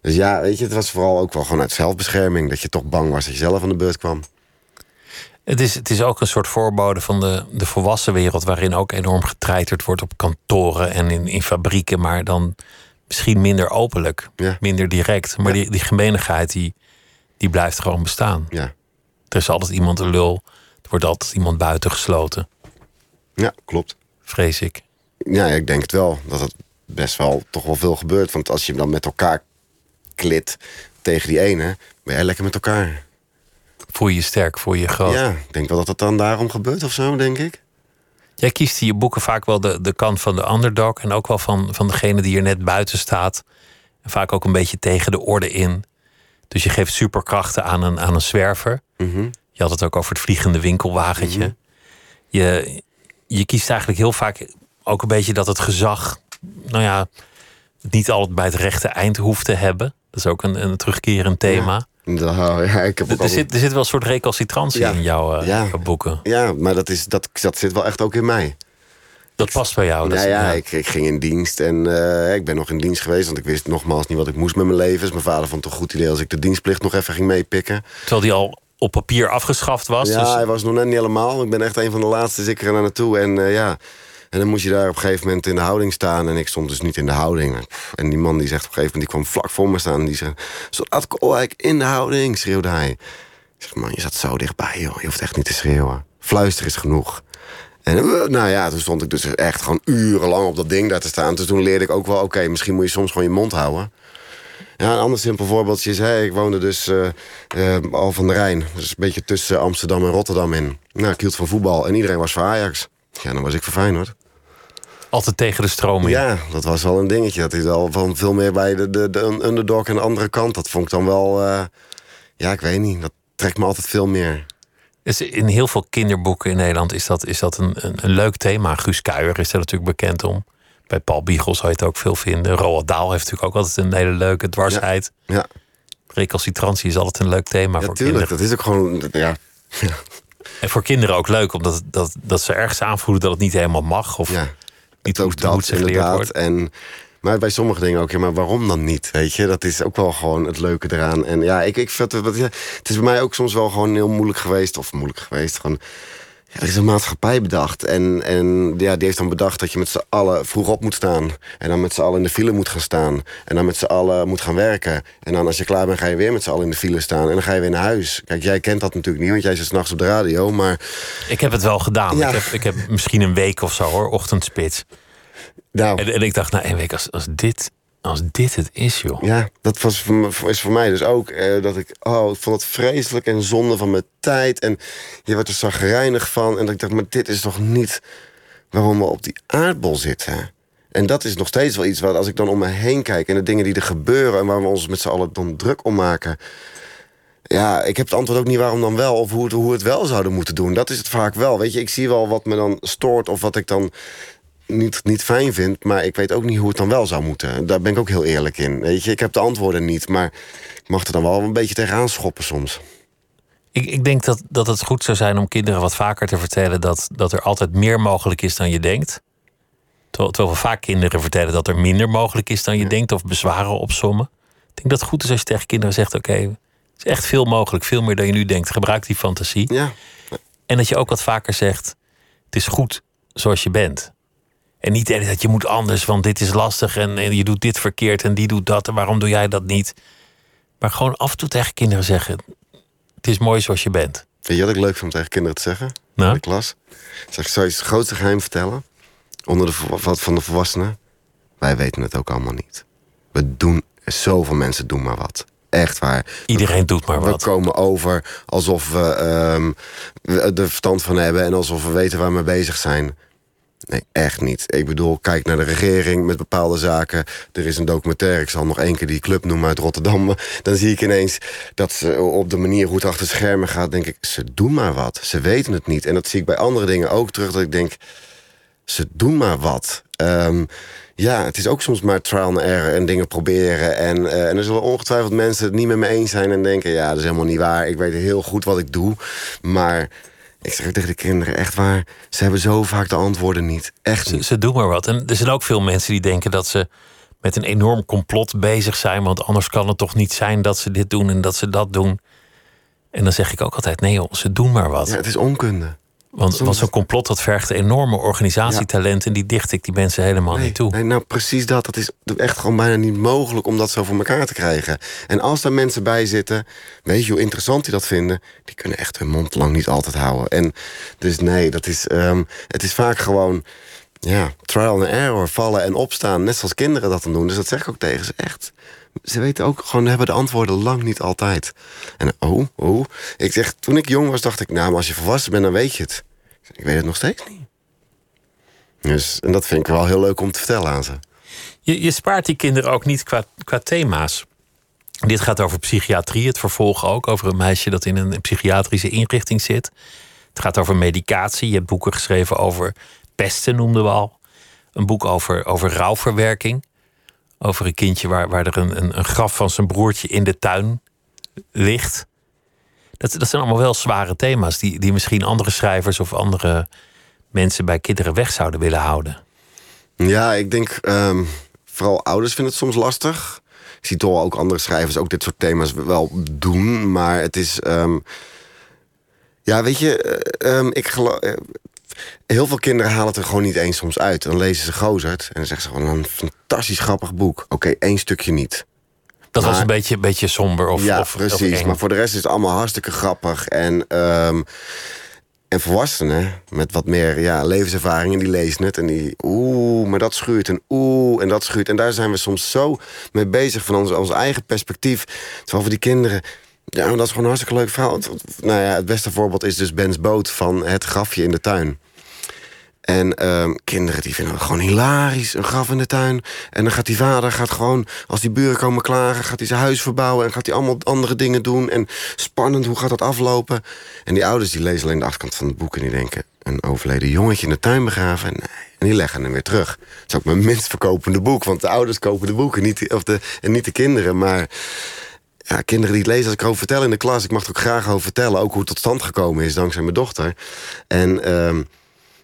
dus ja, weet je, het was vooral ook wel gewoon uit zelfbescherming... dat je toch bang was dat je zelf aan de beurt kwam. Het is, het is ook een soort voorbode van de, de volwassen wereld... waarin ook enorm getreiterd wordt op kantoren en in, in fabrieken... maar dan misschien minder openlijk, Ja. minder direct. Maar die, die gemeenigheid, die, die blijft gewoon bestaan. Ja, Er is altijd iemand een lul. Er wordt altijd iemand buiten gesloten, ja klopt. vrees ik. Ja, ik denk het wel. Dat het best wel toch wel veel gebeurt. Want als je dan met elkaar klit tegen die ene, ben jij lekker met elkaar. Voel je je sterk, voel je je groot. Ja, ik denk wel dat het dan daarom gebeurt of zo, denk ik. Jij kiest in je boeken vaak wel de, de kant van de underdog... en ook wel van, van degene die er net buiten staat. En vaak ook een beetje tegen de orde in. Dus je geeft superkrachten aan een, aan een zwerver. Je had het ook over het vliegende winkelwagentje. je, je kiest eigenlijk heel vaak ook een beetje dat het gezag... nou ja, niet altijd bij het rechte eind hoeft te hebben. Dat is ook een, een terugkerend thema. Dat- ja, ik heb ook Er, zit, er zit wel een soort recalcitrantie Ja. in jouw eh, Ja. boeken. ja maar dat, is, dat, dat zit wel echt ook in mij. Dat past bij jou. Nou ja, ik, ik, ging in dienst en uh, ik ben nog in dienst geweest. Want ik wist nogmaals niet wat ik moest met mijn leven. Dus mijn vader vond het een goed idee als ik de dienstplicht nog even ging meepikken. Terwijl die al op papier afgeschaft was? Ja, dus... hij was nog net niet helemaal. Ik ben echt een van de laatste, dus ik er naartoe. En uh, ja, en dan moest je daar op een gegeven moment in de houding staan. En ik stond dus niet in de houding. En die man die zegt op een gegeven moment, die kwam vlak voor me staan. En die zei, Soldaat Koolwijk in de houding, schreeuwde hij. Ik zeg, man, je zat zo dichtbij, joh. Je hoeft echt niet te schreeuwen. Fluister is genoeg. En eh, nou ja, toen stond ik dus echt gewoon urenlang op dat ding daar te staan. Dus toen leerde ik ook wel, oké, misschien moet je soms gewoon je mond houden. Ja, een ander simpel voorbeeldje is, ik woonde dus uh, al van de Rijn. Dus een beetje tussen Amsterdam en Rotterdam in. Nou, ik hield van voetbal en iedereen was voor Ajax. Ja, dan was ik voor Feyenoord. Altijd tegen de stroming. Ja, dat was wel een dingetje. Dat is al van veel meer bij de, de, de underdog en de andere kant. Dat vond ik dan wel, uh, ja, ik weet niet. Dat trekt me altijd veel meer. In heel veel kinderboeken in Nederland is dat, is dat een, een, een leuk thema. Guus Kuijer is er natuurlijk bekend om. Bij Paul Biegel zou je het ook veel vinden. Roald Daal heeft natuurlijk ook altijd een hele leuke dwarsheid. Ja. ja. Recalcitrantie is altijd een leuk thema ja, voor tuurlijk, kinderen. Dat is ook gewoon, ja. En voor kinderen ook leuk, omdat dat, dat ze ergens aanvoelen dat het niet helemaal mag. Of ja. niet ook dat, inderdaad. Wordt. En, maar bij sommige dingen ook, ja, maar waarom dan niet? Weet je, dat is ook wel gewoon het leuke eraan. En ja, ik, ik vind het, het is bij mij ook soms wel gewoon heel moeilijk geweest. Of moeilijk geweest, gewoon er is een maatschappij bedacht. En, en ja, die heeft dan bedacht dat je met z'n allen vroeg op moet staan. En dan met z'n allen in de file moet gaan staan. En dan met z'n allen moet gaan werken. En dan als je klaar bent, ga je weer met z'n allen in de file staan. En dan ga je weer naar huis. Kijk, jij kent dat natuurlijk niet, want jij zit s'nachts op de radio. Maar... Ik heb het wel gedaan. Ja. Ik, heb, ik heb misschien een week of zo hoor, ochtendspits. Nou. En, en ik dacht, nou, een week als, als dit als dit het is, joh. Ja, dat was is voor mij dus ook eh, dat ik... Oh, ik vond het vreselijk en zonde van mijn tijd. En je werd er zagrijnig van. En dat ik dacht, maar dit is toch niet waarom we op die aardbol zitten? En dat is nog steeds wel iets wat als ik dan om me heen kijk... en de dingen die er gebeuren en waar we ons met z'n allen dan druk om maken... Ja, ik heb het antwoord ook niet waarom dan wel... of hoe het, hoe het wel zouden moeten doen. Dat is het vaak wel. Weet je, ik zie wel wat me dan stoort... of wat ik dan niet, niet fijn vind, maar ik weet ook niet hoe het dan wel zou moeten. Daar ben ik ook heel eerlijk in. Weet je, ik heb de antwoorden niet, maar ik mag er dan wel een beetje tegenaan schoppen soms. Ik, ik denk dat, dat het goed zou zijn om kinderen wat vaker te vertellen dat, dat er altijd meer mogelijk is dan je denkt. Terwijl, terwijl we vaak kinderen vertellen dat er minder mogelijk is dan je denkt, of bezwaren opsommen. Ik denk dat het goed is als je tegen kinderen zegt: Oké, okay, het is echt veel mogelijk, veel meer dan je nu denkt. Gebruik die fantasie. Ja. En dat je ook wat vaker zegt: Het is goed zoals je bent. En niet dat je moet anders, want dit is lastig en, en je doet dit verkeerd en die doet dat en waarom doe jij dat niet? Maar gewoon af en toe tegen kinderen zeggen: Het is mooi zoals je bent. Weet je wat ik leuk vind om tegen kinderen te zeggen? Nou? In de klas. Zeg ik, zou je het grootste geheim vertellen? Onder de, wat van de volwassenen? Wij weten het ook allemaal niet. We doen, zoveel mensen doen maar wat. Echt waar. Iedereen doet maar wat. We komen over alsof we um, er verstand van hebben en alsof we weten waar we mee bezig zijn. Nee, echt niet. Ik bedoel, kijk naar de regering met bepaalde zaken. Er is een documentaire, ik zal nog één keer die club noemen uit Rotterdam. Dan zie ik ineens dat ze op de manier hoe het achter schermen gaat... denk ik, ze doen maar wat. Ze weten het niet. En dat zie ik bij andere dingen ook terug, dat ik denk... ze doen maar wat. Um, ja, het is ook soms maar trial and error en dingen proberen. En, uh, en er zullen ongetwijfeld mensen het niet met me eens zijn... en denken, ja, dat is helemaal niet waar. Ik weet heel goed wat ik doe, maar... Ik zeg tegen de kinderen, echt waar, ze hebben zo vaak de antwoorden niet. Echt niet. Ze, ze doen maar wat. En er zijn ook veel mensen die denken dat ze met een enorm complot bezig zijn. Want anders kan het toch niet zijn dat ze dit doen en dat ze dat doen. En dan zeg ik ook altijd, nee joh, ze doen maar wat. Ja, het is onkunde. Want, want zo'n complot dat vergt enorme organisatietalent... en die dicht ik die mensen helemaal nee, niet toe. Nee, nou precies dat. Dat is echt gewoon bijna niet mogelijk om dat zo voor elkaar te krijgen. En als daar mensen bij zitten, weet je hoe interessant die dat vinden... die kunnen echt hun mond lang niet altijd houden. En dus nee, dat is, um, het is vaak gewoon... Ja, trial and error, vallen en opstaan. Net zoals kinderen dat dan doen. Dus dat zeg ik ook tegen ze, echt ze weten ook gewoon, hebben de antwoorden lang niet altijd. En oh, oh. Ik zeg, toen ik jong was, dacht ik, nou, maar als je volwassen bent, dan weet je het. Ik weet het nog steeds niet. Dus, en dat vind ik wel heel leuk om te vertellen aan ze. Je, je spaart die kinderen ook niet qua, qua thema's. Dit gaat over psychiatrie, het vervolg ook. Over een meisje dat in een psychiatrische inrichting zit. Het gaat over medicatie. Je hebt boeken geschreven over pesten, noemden we al. Een boek over, over rouwverwerking. Over een kindje waar, waar er een, een, een graf van zijn broertje in de tuin ligt. Dat, dat zijn allemaal wel zware thema's die, die misschien andere schrijvers of andere mensen bij kinderen weg zouden willen houden? Ja, ik denk ehm, vooral ouders vinden het soms lastig. Ik zie toch ook andere schrijvers ook dit soort thema's wel doen. Maar het is. ehm, ja, weet je, eh, ehm, ik geloof. Heel veel kinderen halen het er gewoon niet eens soms uit. Dan lezen ze Gozert en dan zeggen ze gewoon een fantastisch grappig boek. Oké, één stukje niet. Dat was een beetje, een beetje somber of, ja, of, precies. maar voor de rest is het allemaal hartstikke grappig. En, ehm, en volwassenen met wat meer ja, levenservaringen, die lezen het. En die, oeh, maar dat schuurt. En oeh, en dat schuurt. En daar zijn we soms zo mee bezig van ons, ons eigen perspectief. Terwijl voor die kinderen... Ja, dat is gewoon een hartstikke leuk verhaal. Nou ja, het beste voorbeeld is dus Ben's boot van het grafje in de tuin. En ehm, kinderen die vinden het gewoon hilarisch, een graf in de tuin. En dan gaat die vader, gaat gewoon, als die buren komen klagen... gaat hij zijn huis verbouwen en gaat hij allemaal andere dingen doen. En spannend, hoe gaat dat aflopen? En die ouders die lezen alleen de achterkant van het boek... en die denken, een overleden jongetje in de tuin begraven? Nee. En die leggen hem weer terug. Het is ook mijn minst verkopende boek... want de ouders kopen de boeken niet, of de, en niet de kinderen. Maar ja, kinderen die het lezen, als ik erover vertel in de klas... ik mag er ook graag over vertellen, ook hoe het tot stand gekomen is... dankzij mijn dochter. En... ehm,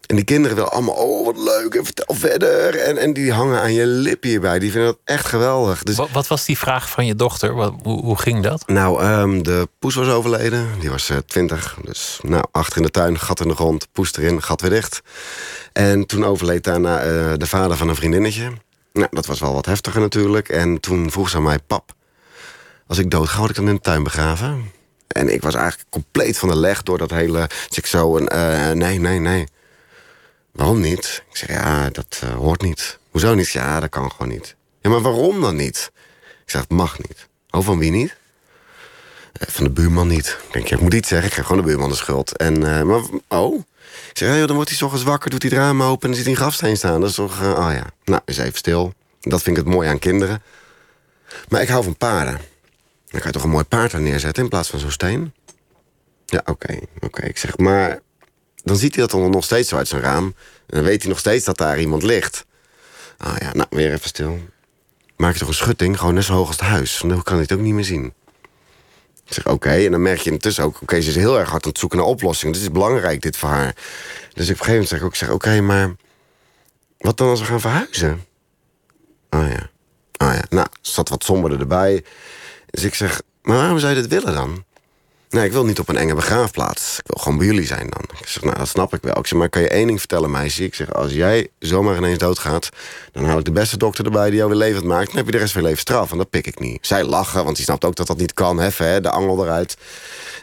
en die kinderen willen allemaal, oh wat leuk, en vertel verder. En, en die hangen aan je lip hierbij. Die vinden dat echt geweldig. Dus, Wat, wat was die vraag van je dochter? Wat, hoe, hoe ging dat? nou, ehm, de poes was overleden. Die was eh, twintig. dus nou, achter in de tuin, gat in de grond, poes erin, gat weer dicht. En toen overleed daarna eh, de vader van een vriendinnetje. Nou, dat was wel wat heftiger natuurlijk. En toen vroeg ze aan mij, pap, als ik dood ga, word ik dan in de tuin begraven? En ik was eigenlijk compleet van de leg door dat hele... Dus ik zo, een, eh, nee, nee, nee. Waarom niet? Ik zeg, ja, dat eh, hoort niet. Hoezo niet? Ja, dat kan gewoon niet. Ja, maar waarom dan niet? Ik zeg, het mag niet. Oh, van wie niet? "Eh, Van de buurman niet. Ik denk, ja, ik moet iets zeggen. Ik geef gewoon de buurman de schuld. En, eh, maar, oh? Ik zeg, ja, dan wordt hij 's ochtends wakker, doet hij het raam open... en dan ziet hij een grafsteen staan. Dat is toch, oh ja. Nou, is even stil. Dat vind ik het mooi aan kinderen. Maar ik hou van paarden. Dan kan je toch een mooi paard er neerzetten in plaats van zo'n steen? Ja, oké, oké. Ik zeg, maar dan ziet hij dat dan nog steeds zo uit zijn raam. En dan weet hij nog steeds dat daar iemand ligt. Ah ja, nou, weer even stil. Maak je toch een schutting, gewoon net zo hoog als het huis. Dan kan hij het ook niet meer zien. Ik zeg, oké. En dan merk je intussen ook... Oké, ze is heel erg hard aan het zoeken naar oplossingen. Dit is belangrijk, dit voor haar. Dus op een gegeven moment zeg ik ook... zeg, Oké, maar... Wat dan als we gaan verhuizen? Oh ja. Oh ja. Nou, zat wat somberder erbij. Dus ik zeg, maar waarom zou je dit willen dan? Nee, ik wil niet op een enge begraafplaats. Ik wil gewoon bij jullie zijn dan. Ik zeg, nou, dat snap ik wel. Ik zeg, maar kan je één ding vertellen, meisje? Ik zeg, als jij zomaar ineens doodgaat... dan haal ik de beste dokter erbij die jou weer levend maakt... dan heb je de rest van je leven straf. En dat pik ik niet. Zij lachen, want die snapt ook dat dat niet kan. Heffen, hè, de angel eruit.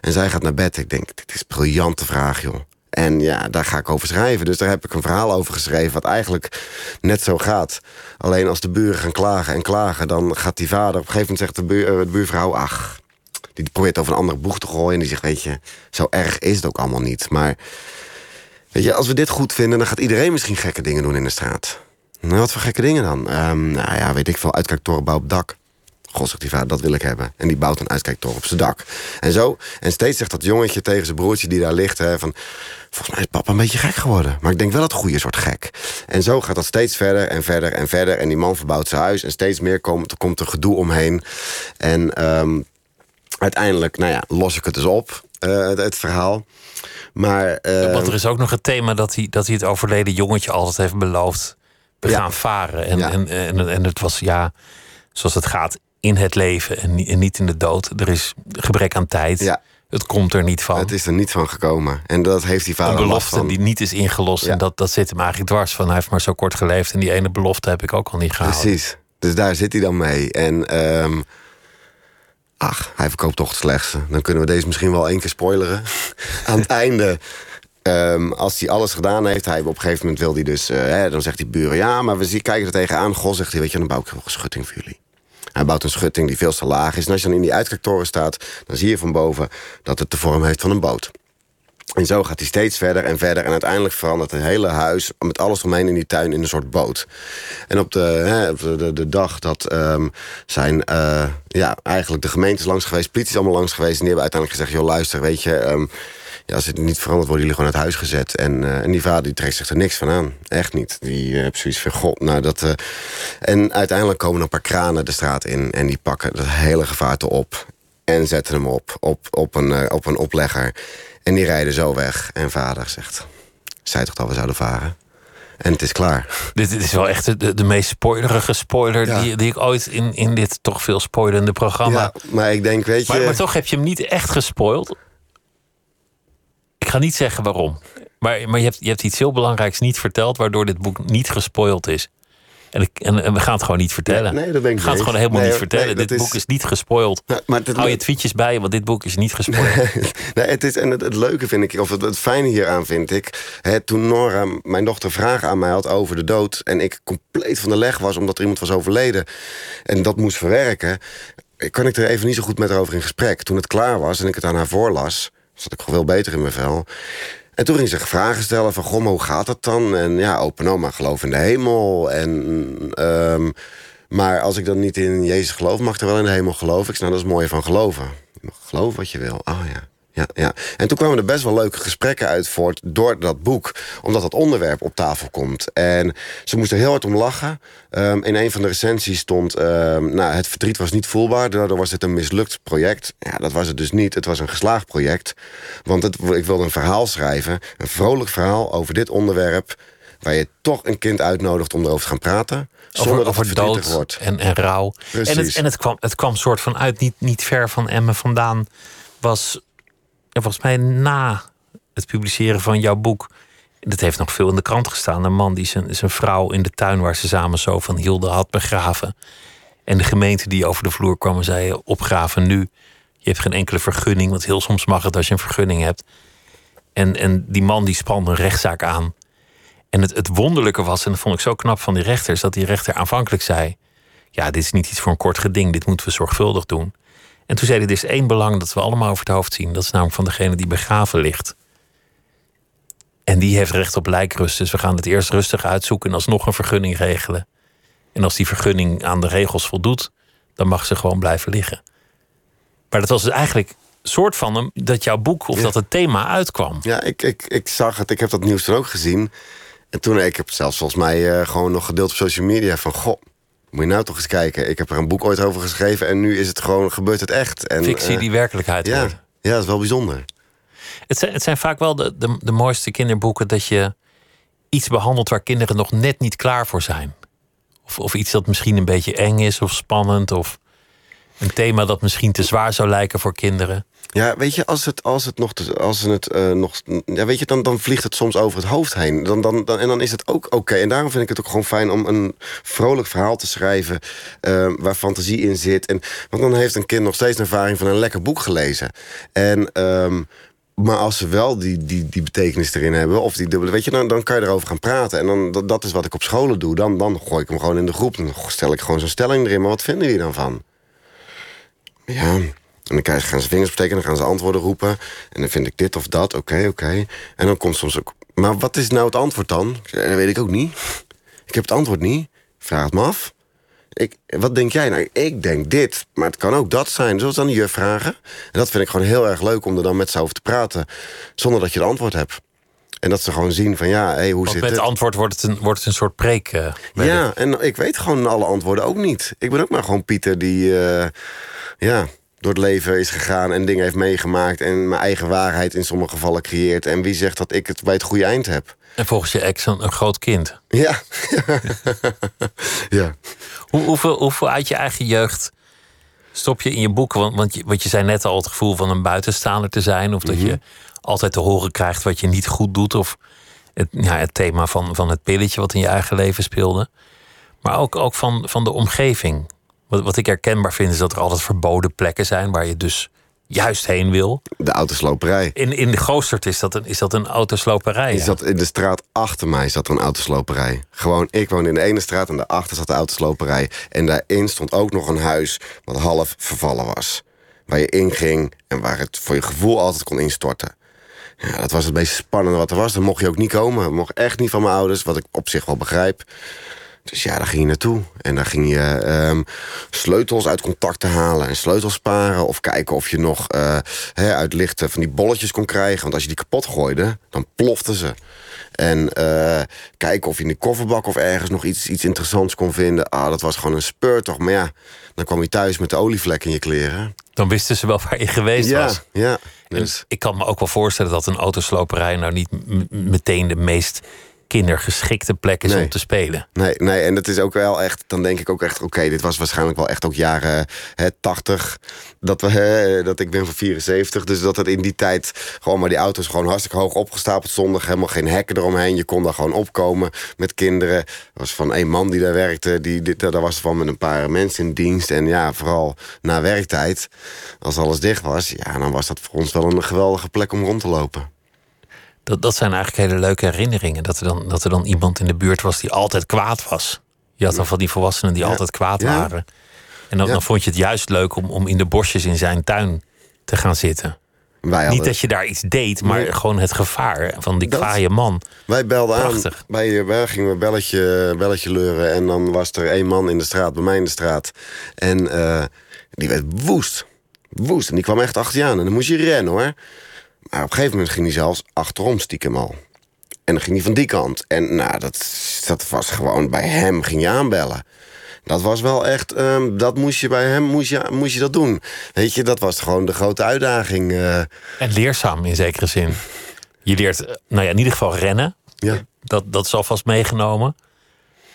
En zij gaat naar bed. Ik denk, dit is een briljante vraag, joh. En ja, daar ga ik over schrijven. Dus daar heb ik een verhaal over geschreven... wat eigenlijk net zo gaat. Alleen als de buren gaan klagen en klagen... dan gaat die vader... op een gegeven moment zegt de, eh, de buurvrouw... ach, die probeert over een andere boeg te gooien. En die zegt, weet je, zo erg is het ook allemaal niet. Maar weet je, als we dit goed vinden... dan gaat iedereen misschien gekke dingen doen in de straat. Nou, wat voor gekke dingen dan? Ehm, nou ja, weet ik veel, uitkijktoren bouwen op dak. Vader, dat wil ik hebben. En die bouwt een uitkijktoren op zijn dak. En zo, en steeds zegt dat jongetje tegen zijn broertje die daar ligt... Hè, van, volgens mij is papa een beetje gek geworden. Maar ik denk wel het goede soort gek. En zo gaat dat steeds verder en verder en verder. En die man verbouwt zijn huis. En steeds meer komt, komt er gedoe omheen. En ehm, uiteindelijk, nou ja, los ik het dus op, eh, het, het verhaal. Maar, eh, Want er is ook nog het thema dat hij, dat hij het overleden jongetje altijd heeft beloofd. We Ja. gaan varen. En, Ja. en, en, en het was ja, zoals het gaat in het leven en niet, en niet in de dood. Er is gebrek aan tijd. Ja. Het komt er niet van. het is er niet van gekomen. En dat heeft die vader een belofte die niet is ingelost. En dat, dat zit hem eigenlijk dwars van. Hij heeft maar zo kort geleefd. En die ene belofte heb ik ook al niet gehaald. Precies. Dus daar zit hij dan mee. En ehm, ach, hij verkoopt toch het slechtste. Dan kunnen we deze misschien wel één keer spoileren. Aan het einde, ehm, als hij alles gedaan heeft... Hij, op een gegeven moment wil hij dus... eh, hè, dan zegt die buren, ja, maar we zien, kijken er tegenaan. Goh, zegt hij, weet je, dan bouw ik een schutting voor jullie. Hij bouwt een schutting die veel te laag is. En als je dan in die uitkijktoren staat... dan zie je van boven dat het de vorm heeft van een boot. En zo gaat hij steeds verder en verder. En uiteindelijk verandert het hele huis met alles omheen in die tuin in een soort boot. En op de, hè, de, dag dat ehm, zijn eh, ja, eigenlijk de gemeente is langs geweest, politie is allemaal langs geweest. En die hebben uiteindelijk gezegd: joh, luister, weet je. ehm, ja, als het niet verandert, worden jullie gewoon uit huis gezet. En, eh, en die vader die trekt zich er niks van aan. Echt niet. Die uh, heeft zoiets van, god, nou dat... eh, En uiteindelijk komen een paar kranen de straat in... en die pakken dat hele gevaarte op en zetten hem op, op, op, een, eh, op een oplegger. En die rijden zo weg. En vader zegt, zei toch dat we zouden varen. En het is klaar. Dit, dit is wel echt de, de meest spoilerige spoiler Ja. die, die ik ooit in, in dit toch veel spoilerende programma. Ja, maar ik denk, weet je... maar, maar toch heb je hem niet echt gespoild. Ik ga niet zeggen waarom. Maar, maar je, hebt, je hebt iets heel belangrijks niet verteld, waardoor dit boek niet gespoild is. En, ik, en, en we gaan het gewoon niet vertellen. Nee, nee, dat ben ik we gaan het gewoon helemaal Nee, niet vertellen. dit boek is niet gespoild. Nou, maar Hou je tweetjes bij, want dit boek is niet gespoild. nee, het is, en het, het leuke vind ik, of het, het fijne hieraan vind ik... Hè, toen Nora, mijn dochter, vragen aan mij had over de dood... en ik compleet van de leg was omdat er iemand was overleden... en dat moest verwerken... kan ik er even niet zo goed met haar over in gesprek. Toen het klaar was en ik het aan haar voorlas... zat ik gewoon veel beter in mijn vel... En toen ging ze vragen stellen van, goh, hoe gaat het dan? En ja, open oma, geloof in de hemel. En, ehm, maar als ik dan niet in Jezus geloof, mag ik er wel in de hemel geloven. Ik zei, nou, dat is mooi van geloven. Je mag geloven wat je wil. Oh ja. Ja, ja. En toen kwamen er best wel leuke gesprekken uit voort door dat boek. Omdat dat onderwerp op tafel komt. En ze moesten heel hard om lachen. Ehm, in een van de recensies stond... ehm, nou, het verdriet was niet voelbaar. Daardoor was het een mislukt project. Ja, dat was het dus niet. Het was een geslaagd project. Want het, ik wilde een verhaal schrijven. Een vrolijk verhaal over dit onderwerp. Waar je toch een kind uitnodigt om erover te gaan praten. Zonder over dat het over dood wordt. en, en rouw. Precies. En, het, en het, kwam, het kwam soort van uit, niet, niet ver van Emmen vandaan. Was ja, volgens mij na het publiceren van jouw boek. Dat heeft nog veel in de krant gestaan. Een man die zijn, zijn vrouw in de tuin waar ze samen zo van hielden had begraven. En de gemeente die over de vloer kwam en zei: opgraven nu. Je hebt geen enkele vergunning, want heel soms mag het als je een vergunning hebt. En, en die man die spande een rechtszaak aan. En het, het wonderlijke was, en dat vond ik zo knap van die rechters, dat die rechter aanvankelijk zei: Ja, dit is niet iets voor een kort geding, dit moeten we zorgvuldig doen. En toen zei hij: Er is één belang dat we allemaal over het hoofd zien. Dat is namelijk van degene die begraven ligt. En die heeft recht op lijkrust. Dus we gaan het eerst rustig uitzoeken en alsnog een vergunning regelen. En als die vergunning aan de regels voldoet, dan mag ze gewoon blijven liggen. Maar dat was dus eigenlijk soort van hem dat jouw boek of Ja. dat het thema uitkwam. Ja, ik, ik, ik zag het. Ik heb dat nieuws toen ook gezien. En toen, ik heb zelfs volgens mij eh, gewoon nog gedeeld op social media van... Goh, moet je nou toch eens kijken. Ik heb er een boek ooit over geschreven en nu is het gewoon, gebeurt het echt. En, Fictie eh, die werkelijkheid ja, wordt. ja, dat is wel bijzonder. Het zijn, het zijn vaak wel de, de, de mooiste kinderboeken dat je iets behandelt waar kinderen nog net niet klaar voor zijn. Of, of iets dat misschien een beetje eng is of spannend. Of een thema dat misschien te zwaar zou lijken voor kinderen. Ja, weet je, als het, als het nog, als het eh, nog, ja, weet je, dan, dan vliegt het soms over het hoofd heen. Dan, dan, dan, en dan is het ook oké. En daarom vind ik het ook gewoon fijn om een vrolijk verhaal te schrijven eh, waar fantasie in zit. En, want dan heeft een kind nog steeds een ervaring van een lekker boek gelezen. En ehm, maar als ze wel die, die, die betekenis erin hebben, of die dubbele, weet je, dan, dan kan je erover gaan praten. En dan, dat, dat is wat ik op scholen doe. Dan, dan gooi ik hem gewoon in de groep. Dan stel ik gewoon zo'n stelling erin. Maar wat vinden jullie dan van? Ja, en dan krijgen- gaan ze vingers betekenen, dan gaan ze antwoorden roepen. En dan vind ik dit of dat, oké, oké. En dan komt soms ook... Maar wat is nou het antwoord dan? Dat weet ik ook niet. Ik heb het antwoord niet. Vraag het me af. Ik, wat denk jij nou? Ik denk dit, maar het kan ook dat zijn. Aan de juf vragen? En dat vind ik gewoon heel erg leuk om er dan met ze over te praten. Zonder dat je het antwoord hebt. En dat ze gewoon zien van ja, hé, hoe Want zit met het? antwoord wordt het een, wordt het een soort preek. eh, Ja, en ik weet gewoon alle antwoorden ook niet. Ik ben ook maar gewoon Pieter die eh, ja, door het leven is gegaan en dingen heeft meegemaakt en mijn eigen waarheid in sommige gevallen creëert. En wie zegt dat ik het bij het goede eind heb? En volgens je ex een, een groot kind. Ja. ja. Hoe, hoeveel, hoeveel uit je eigen jeugd stop je in je boeken? Want, want, je, want je zei net al het gevoel van een buitenstaander te zijn. Of dat je altijd te horen krijgt wat je niet goed doet. Of het, ja, het thema van, van het pilletje wat in je eigen leven speelde. Maar ook, ook van, van de omgeving. Wat, wat ik herkenbaar vind is dat er altijd verboden plekken zijn waar je dus juist heen wil. De autosloperij. In, in de Goostert is dat een, is dat een autosloperij. Ja. zat in de straat achter mij zat er een autosloperij. Gewoon, ik woonde in de ene straat en daarachter zat de autosloperij. En daarin stond ook nog een huis wat half vervallen was. Waar je inging en waar het voor je gevoel altijd kon instorten. Ja, dat was het meest spannende wat er was. Dan mocht je ook niet komen. Dat mocht echt niet van mijn ouders, wat ik op zich wel begrijp. Dus ja, daar ging je naartoe. En daar ging je ehm, sleutels uit contacten halen en sleutels sparen. Of kijken of je nog eh, hè, uit lichten van die bolletjes kon krijgen. Want als je die kapot gooide, dan ploften ze. En eh, kijken of je in de kofferbak of ergens nog iets, iets interessants kon vinden. Ah, dat was gewoon een speurtocht. Maar ja, dan kwam je thuis met de olievlek in je kleren. Dan wisten ze wel waar je geweest ja, was. ja. En Dus, Ik kan me ook wel voorstellen dat een autosloperij nou niet meteen de meest kindergeschikte plek is Nee. om te spelen. nee, nee, en dat is ook wel echt, dan denk ik ook echt, oké, dit was waarschijnlijk wel echt ook jaren hè, 80. Dat, we, hè, dat ik ben van 74, dus dat het in die tijd gewoon maar die auto's gewoon hartstikke hoog opgestapeld stonden. Helemaal geen hekken eromheen. Je kon daar gewoon opkomen met kinderen. Er was van één man die daar werkte, die, dit, daar was van met een paar mensen in dienst. En ja, vooral na werktijd, als alles dicht was, ja, dan was dat voor ons wel een geweldige plek om rond te lopen. Dat, dat zijn eigenlijk hele leuke herinneringen. Dat er, dan, dat er dan iemand in de buurt was die altijd kwaad was. Je had dan van die volwassenen die Ja. altijd kwaad Ja. waren. En dan, Ja. dan vond je het juist leuk om, om in de bosjes in zijn tuin te gaan zitten. Wij Niet dat je daar iets deed, maar Nee. gewoon het gevaar van die kwaaie man. Wij belden Prachtig. aan. Bij, wij gingen we belletje, belletje leuren. En dan was er één man in de straat, bij mij in de straat. En eh, die werd woest. Woest. En die kwam echt achter je aan. En dan moest je rennen hoor. Maar op een gegeven moment ging hij zelfs achterom stiekem al. En dan ging hij van die kant. En nou, dat, dat was gewoon bij hem ging je aanbellen. Dat was wel echt, ehm, dat moest je bij hem, moest je, moest je dat doen. Weet je, dat was gewoon de grote uitdaging. eh. En leerzaam in zekere zin. Je leert, eh, nou ja, in ieder geval rennen. ja. Dat, dat is alvast meegenomen.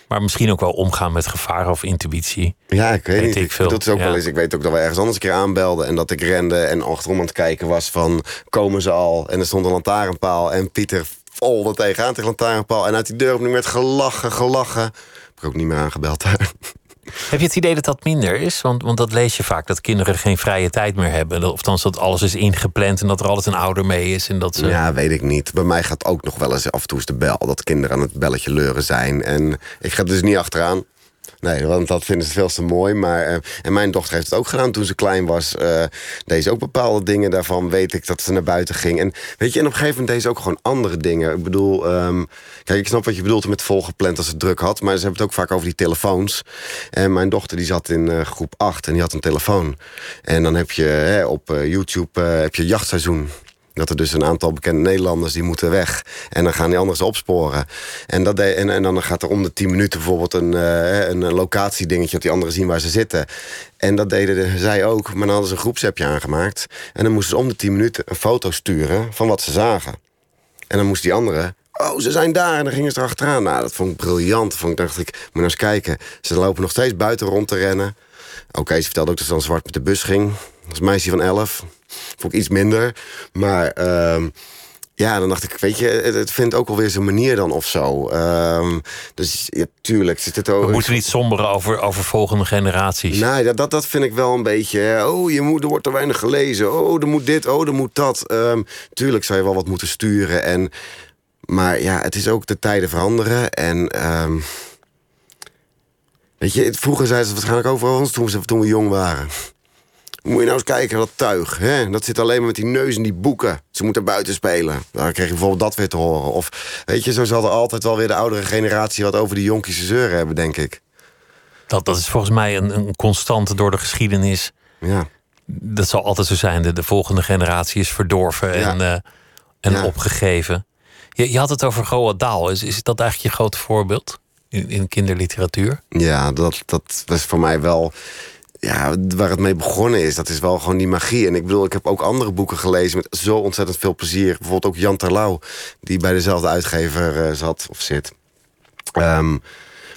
Maar misschien ook wel omgaan met gevaar of intuïtie. Ja, ik weet, Weet niet. ik veel. dat is ook Ja. wel eens. Ik weet ook dat we ergens anders een keer aanbelden. En dat ik rende en achterom aan het kijken was van... komen ze al? En er stond een lantaarnpaal. En Pieter vol er tegenaan tegen lantaarnpaal. En uit die deur opnieuw werd gelachen, gelachen. Heb ik ook niet meer aangebeld daar. Heb je het idee dat dat minder is? Want, want dat lees je vaak, dat kinderen geen vrije tijd meer hebben. Of dat alles is ingepland en dat er altijd een ouder mee is. En dat ze... Ja, weet ik niet. Bij mij gaat ook nog wel eens af en toe is de bel. Dat kinderen aan het belletje leuren zijn. En ik ga er dus niet achteraan. Nee, want dat vinden ze veel te mooi. Maar, eh, en mijn dochter heeft het ook gedaan toen ze klein was. eh deed ze ook bepaalde dingen daarvan. Weet ik dat ze naar buiten ging. En weet je, en op een gegeven moment deed ze ook gewoon andere dingen. Ik bedoel, ehm, kijk, ik snap wat je bedoelt met volgepland als ze druk had. Maar ze hebben het ook vaak over die telefoons. En mijn dochter die zat in eh, groep 8 en die had een telefoon. En dan heb je hè, op YouTube heb je jachtseizoen. Dat er dus een aantal bekende Nederlanders die moeten weg. En dan gaan die anderen ze opsporen. En, dat en, en dan gaat er om de 10 minuten bijvoorbeeld een, eh, een locatiedingetje... dat die anderen zien waar ze zitten. En dat deden de- zij ook. Maar dan hadden ze een groepsappje aangemaakt. En dan moesten ze om de 10 minuten een foto sturen van wat ze zagen. En dan moest die andere... Oh, ze zijn daar. En dan gingen ze erachteraan. Nou, dat vond ik briljant. Vond ik, dacht ik, moet nou eens kijken. Ze lopen nog steeds buiten rond te rennen. Oké, ze vertelde ook dat ze dan zwart met de bus ging. Als meisje van 11. Vond ik iets minder. Maar ehm, ja, dan dacht ik, weet je, het, het vindt ook alweer zijn manier dan of zo. Ehm, dus ja, tuurlijk zit het ook. We moeten niet somberen over, over volgende generaties. Nee, dat, dat, dat vind ik wel een beetje. hè. Oh, je moet, er wordt te weinig gelezen. Oh, er moet dit, oh, er moet dat. Ehm, tuurlijk zou je wel wat moeten sturen. En, maar ja, het is ook de tijden veranderen. En weet je, vroeger zeiden ze het waarschijnlijk over ons toen, ze, toen we jong waren. Moet je nou eens kijken, dat tuig. Hè? Dat zit alleen maar met die neus in die boeken. Ze moeten buiten spelen. Dan kreeg je bijvoorbeeld dat weer te horen. Of weet je, zo zal er altijd wel weer de oudere generatie... wat over die jonkies zeuren hebben, denk ik. Dat, dat is volgens mij een, een constante door de geschiedenis. Ja. Dat zal altijd zo zijn. De, de volgende generatie is verdorven Ja. en, eh, en Ja. opgegeven. Je, je had het over Roald Dahl. Is, is dat eigenlijk je grote voorbeeld in, in kinderliteratuur? Ja, dat, dat was voor mij wel. Ja, waar het mee begonnen is, dat is wel gewoon die magie. En ik bedoel, ik heb ook andere boeken gelezen met zo ontzettend veel plezier. Bijvoorbeeld ook Jan Terlouw, die bij dezelfde uitgever eh, zat of zit. Ehm,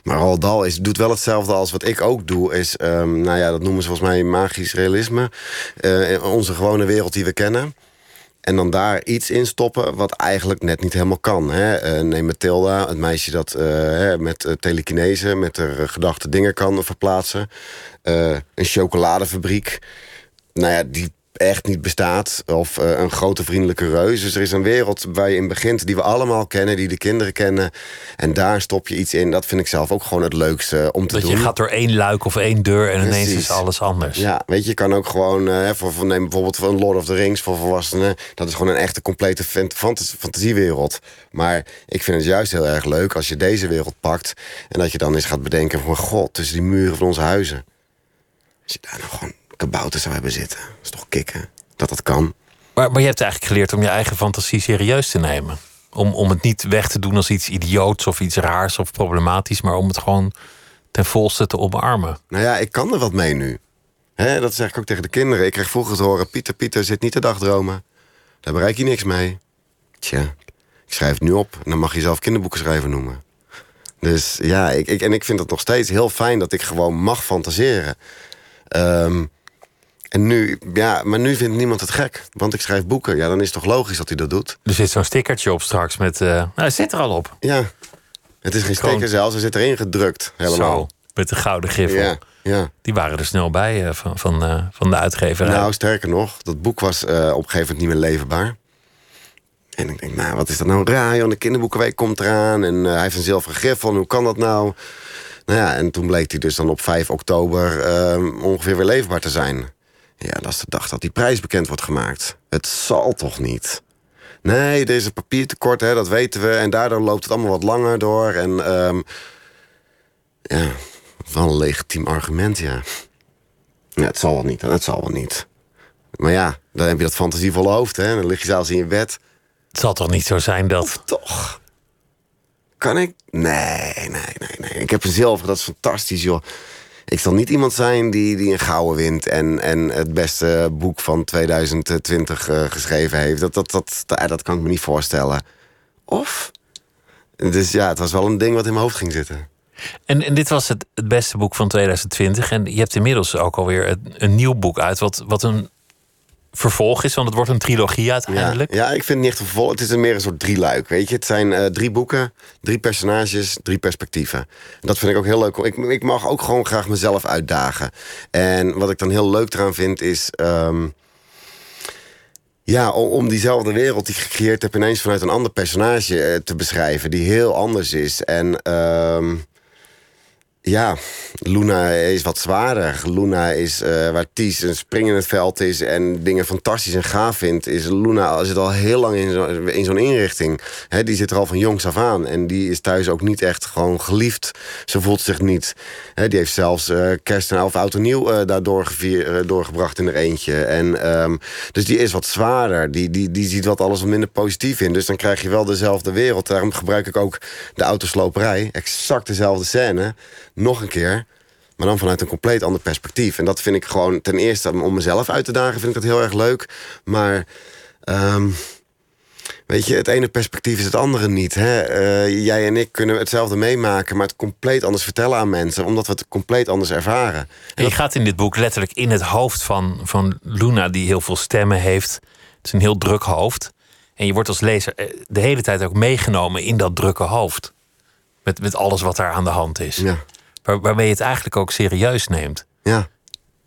maar Roald Dahl is, doet wel hetzelfde als wat ik ook doe. Is, ehm, nou ja, dat noemen ze volgens mij magisch realisme. Eh, onze gewone wereld die we kennen. En dan daar iets in stoppen wat eigenlijk net niet helemaal kan. Hè? Eh, neem Mathilda, het meisje dat eh, met uh, telekinese... met haar gedachte dingen kan verplaatsen. Een chocoladefabriek. Nou ja, die echt niet bestaat. Of uh, een grote vriendelijke reus. Dus er is een wereld waar je in begint die we allemaal kennen... die de kinderen kennen. En daar stop je iets in. Dat vind ik zelf ook gewoon het leukste om te dat doen. je gaat door één luik of één deur en Precies. ineens is alles anders. Ja, weet je, je kan ook gewoon... Uh, voor, voor, neem bijvoorbeeld van Lord of the Rings voor volwassenen. Dat is gewoon een echte complete fant fantasiewereld. Maar ik vind het juist heel erg leuk als je deze wereld pakt... en dat je dan eens gaat bedenken van... God, tussen die muren van onze huizen. Als je daar nou gewoon kabouter zou hebben zitten. Dat is toch kicken dat dat kan. Maar, maar je hebt eigenlijk geleerd om je eigen fantasie serieus te nemen. Om, om het niet weg te doen als iets idioots of iets raars of problematisch, maar om het gewoon ten volste te omarmen. Nou ja, ik kan er wat mee nu. Dat zeg ik ook tegen de kinderen. Ik kreeg vroeger te horen, Pieter, Pieter, zit niet te dagdromen. Daar bereik je niks mee. Tja, ik schrijf het nu op. En dan mag je zelf kinderboeken schrijven noemen. Dus ja, ik, ik, en ik vind het nog steeds heel fijn dat ik gewoon mag fantaseren. Ehm, en nu, ja, maar nu vindt niemand het gek. Want ik schrijf boeken. Ja, dan is het toch logisch dat hij dat doet. Er zit zo'n stickertje op straks met... eh nou, hij zit er al op. Ja, het is geen Gewoon- sticker zelfs. Er zit erin gedrukt. Helemaal. Zo, met de gouden griffel. Ja, ja. Die waren er snel bij eh, van, van, eh, van de uitgeverij. Nou, sterker nog, dat boek was op een gegeven moment niet meer leverbaar. En ik denk, nou, wat is dat nou raar, joh? De kinderboekenweek komt eraan en hij heeft een zilveren griffel. Hoe kan dat nou? Nou ja, en toen bleek hij dus dan op 5 oktober ongeveer weer leverbaar te zijn. Ja, dat is de dag dat die prijs bekend wordt gemaakt. Het zal toch niet? Nee, een papiertekort, hè, dat weten we. En daardoor loopt het allemaal wat langer door. En ehm, ja, wel een legitiem argument, ja. Ja, het zal wel niet, het zal wel niet. Maar ja, dan heb je dat fantasievolle hoofd, hè. Dan lig je zelfs in je bed. Het zal toch niet zo zijn dat... Toch? Kan ik? Nee, nee, nee, nee. Ik heb een zilver, dat is fantastisch, joh. Ik zal niet iemand zijn die, die een gouden wint... En, en het beste boek van 2020 eh, geschreven heeft. Dat, dat, dat, dat, dat kan ik me niet voorstellen. Of? Dus ja, het was wel een ding wat in mijn hoofd ging zitten. En, en dit was het, het beste boek van 2020. En je hebt inmiddels ook alweer een, een nieuw boek uit... Wat, wat een vervolg is, want het wordt een trilogie uiteindelijk. ja, ik vind het niet echt een vervolg. Het is een meer een soort drieluik, weet je. Het zijn eh, drie boeken, drie personages, drie perspectieven. En dat vind ik ook heel leuk. Ik, ik mag ook gewoon graag mezelf uitdagen. En wat ik dan heel leuk eraan vind is... ehm, ja, om, om diezelfde wereld die ik gecreëerd heb... ineens vanuit een ander personage eh, te beschrijven... die heel anders is. En... ehm, ja, Luna is wat zwaarder. Luna is eh, waar Ties een spring in het veld is en dingen fantastisch en gaaf vindt. Is Luna zit al heel lang in, zo, in zo'n inrichting. Die zit er al van jongs af aan. En die is thuis ook niet echt gewoon geliefd. Ze voelt zich niet. Die heeft zelfs eh, kerst en elf oud en nieuw eh, doorgebracht in er eentje. En, ehm, dus die is wat zwaarder. Die, die, die ziet wat alles wat minder positief in. Dus dan krijg je wel dezelfde wereld. Daarom gebruik ik ook de autosloperij. Exact dezelfde scène. Nog een keer. Maar dan vanuit een compleet ander perspectief. En dat vind ik gewoon ten eerste om mezelf uit te dagen, vind ik dat heel erg leuk. Maar ehm, weet je, het ene perspectief is het andere niet. Hè? Eh, jij en ik kunnen hetzelfde meemaken, maar het compleet anders vertellen aan mensen, omdat we het compleet anders ervaren. En je gaat in dit boek letterlijk in het hoofd van, van Luna, die heel veel stemmen heeft. Het is een heel druk hoofd. En je wordt als lezer eh, de hele tijd ook meegenomen in dat drukke hoofd. Met, met alles wat daar aan de hand is. Ja, Waar, waarmee je het eigenlijk ook serieus neemt. ja,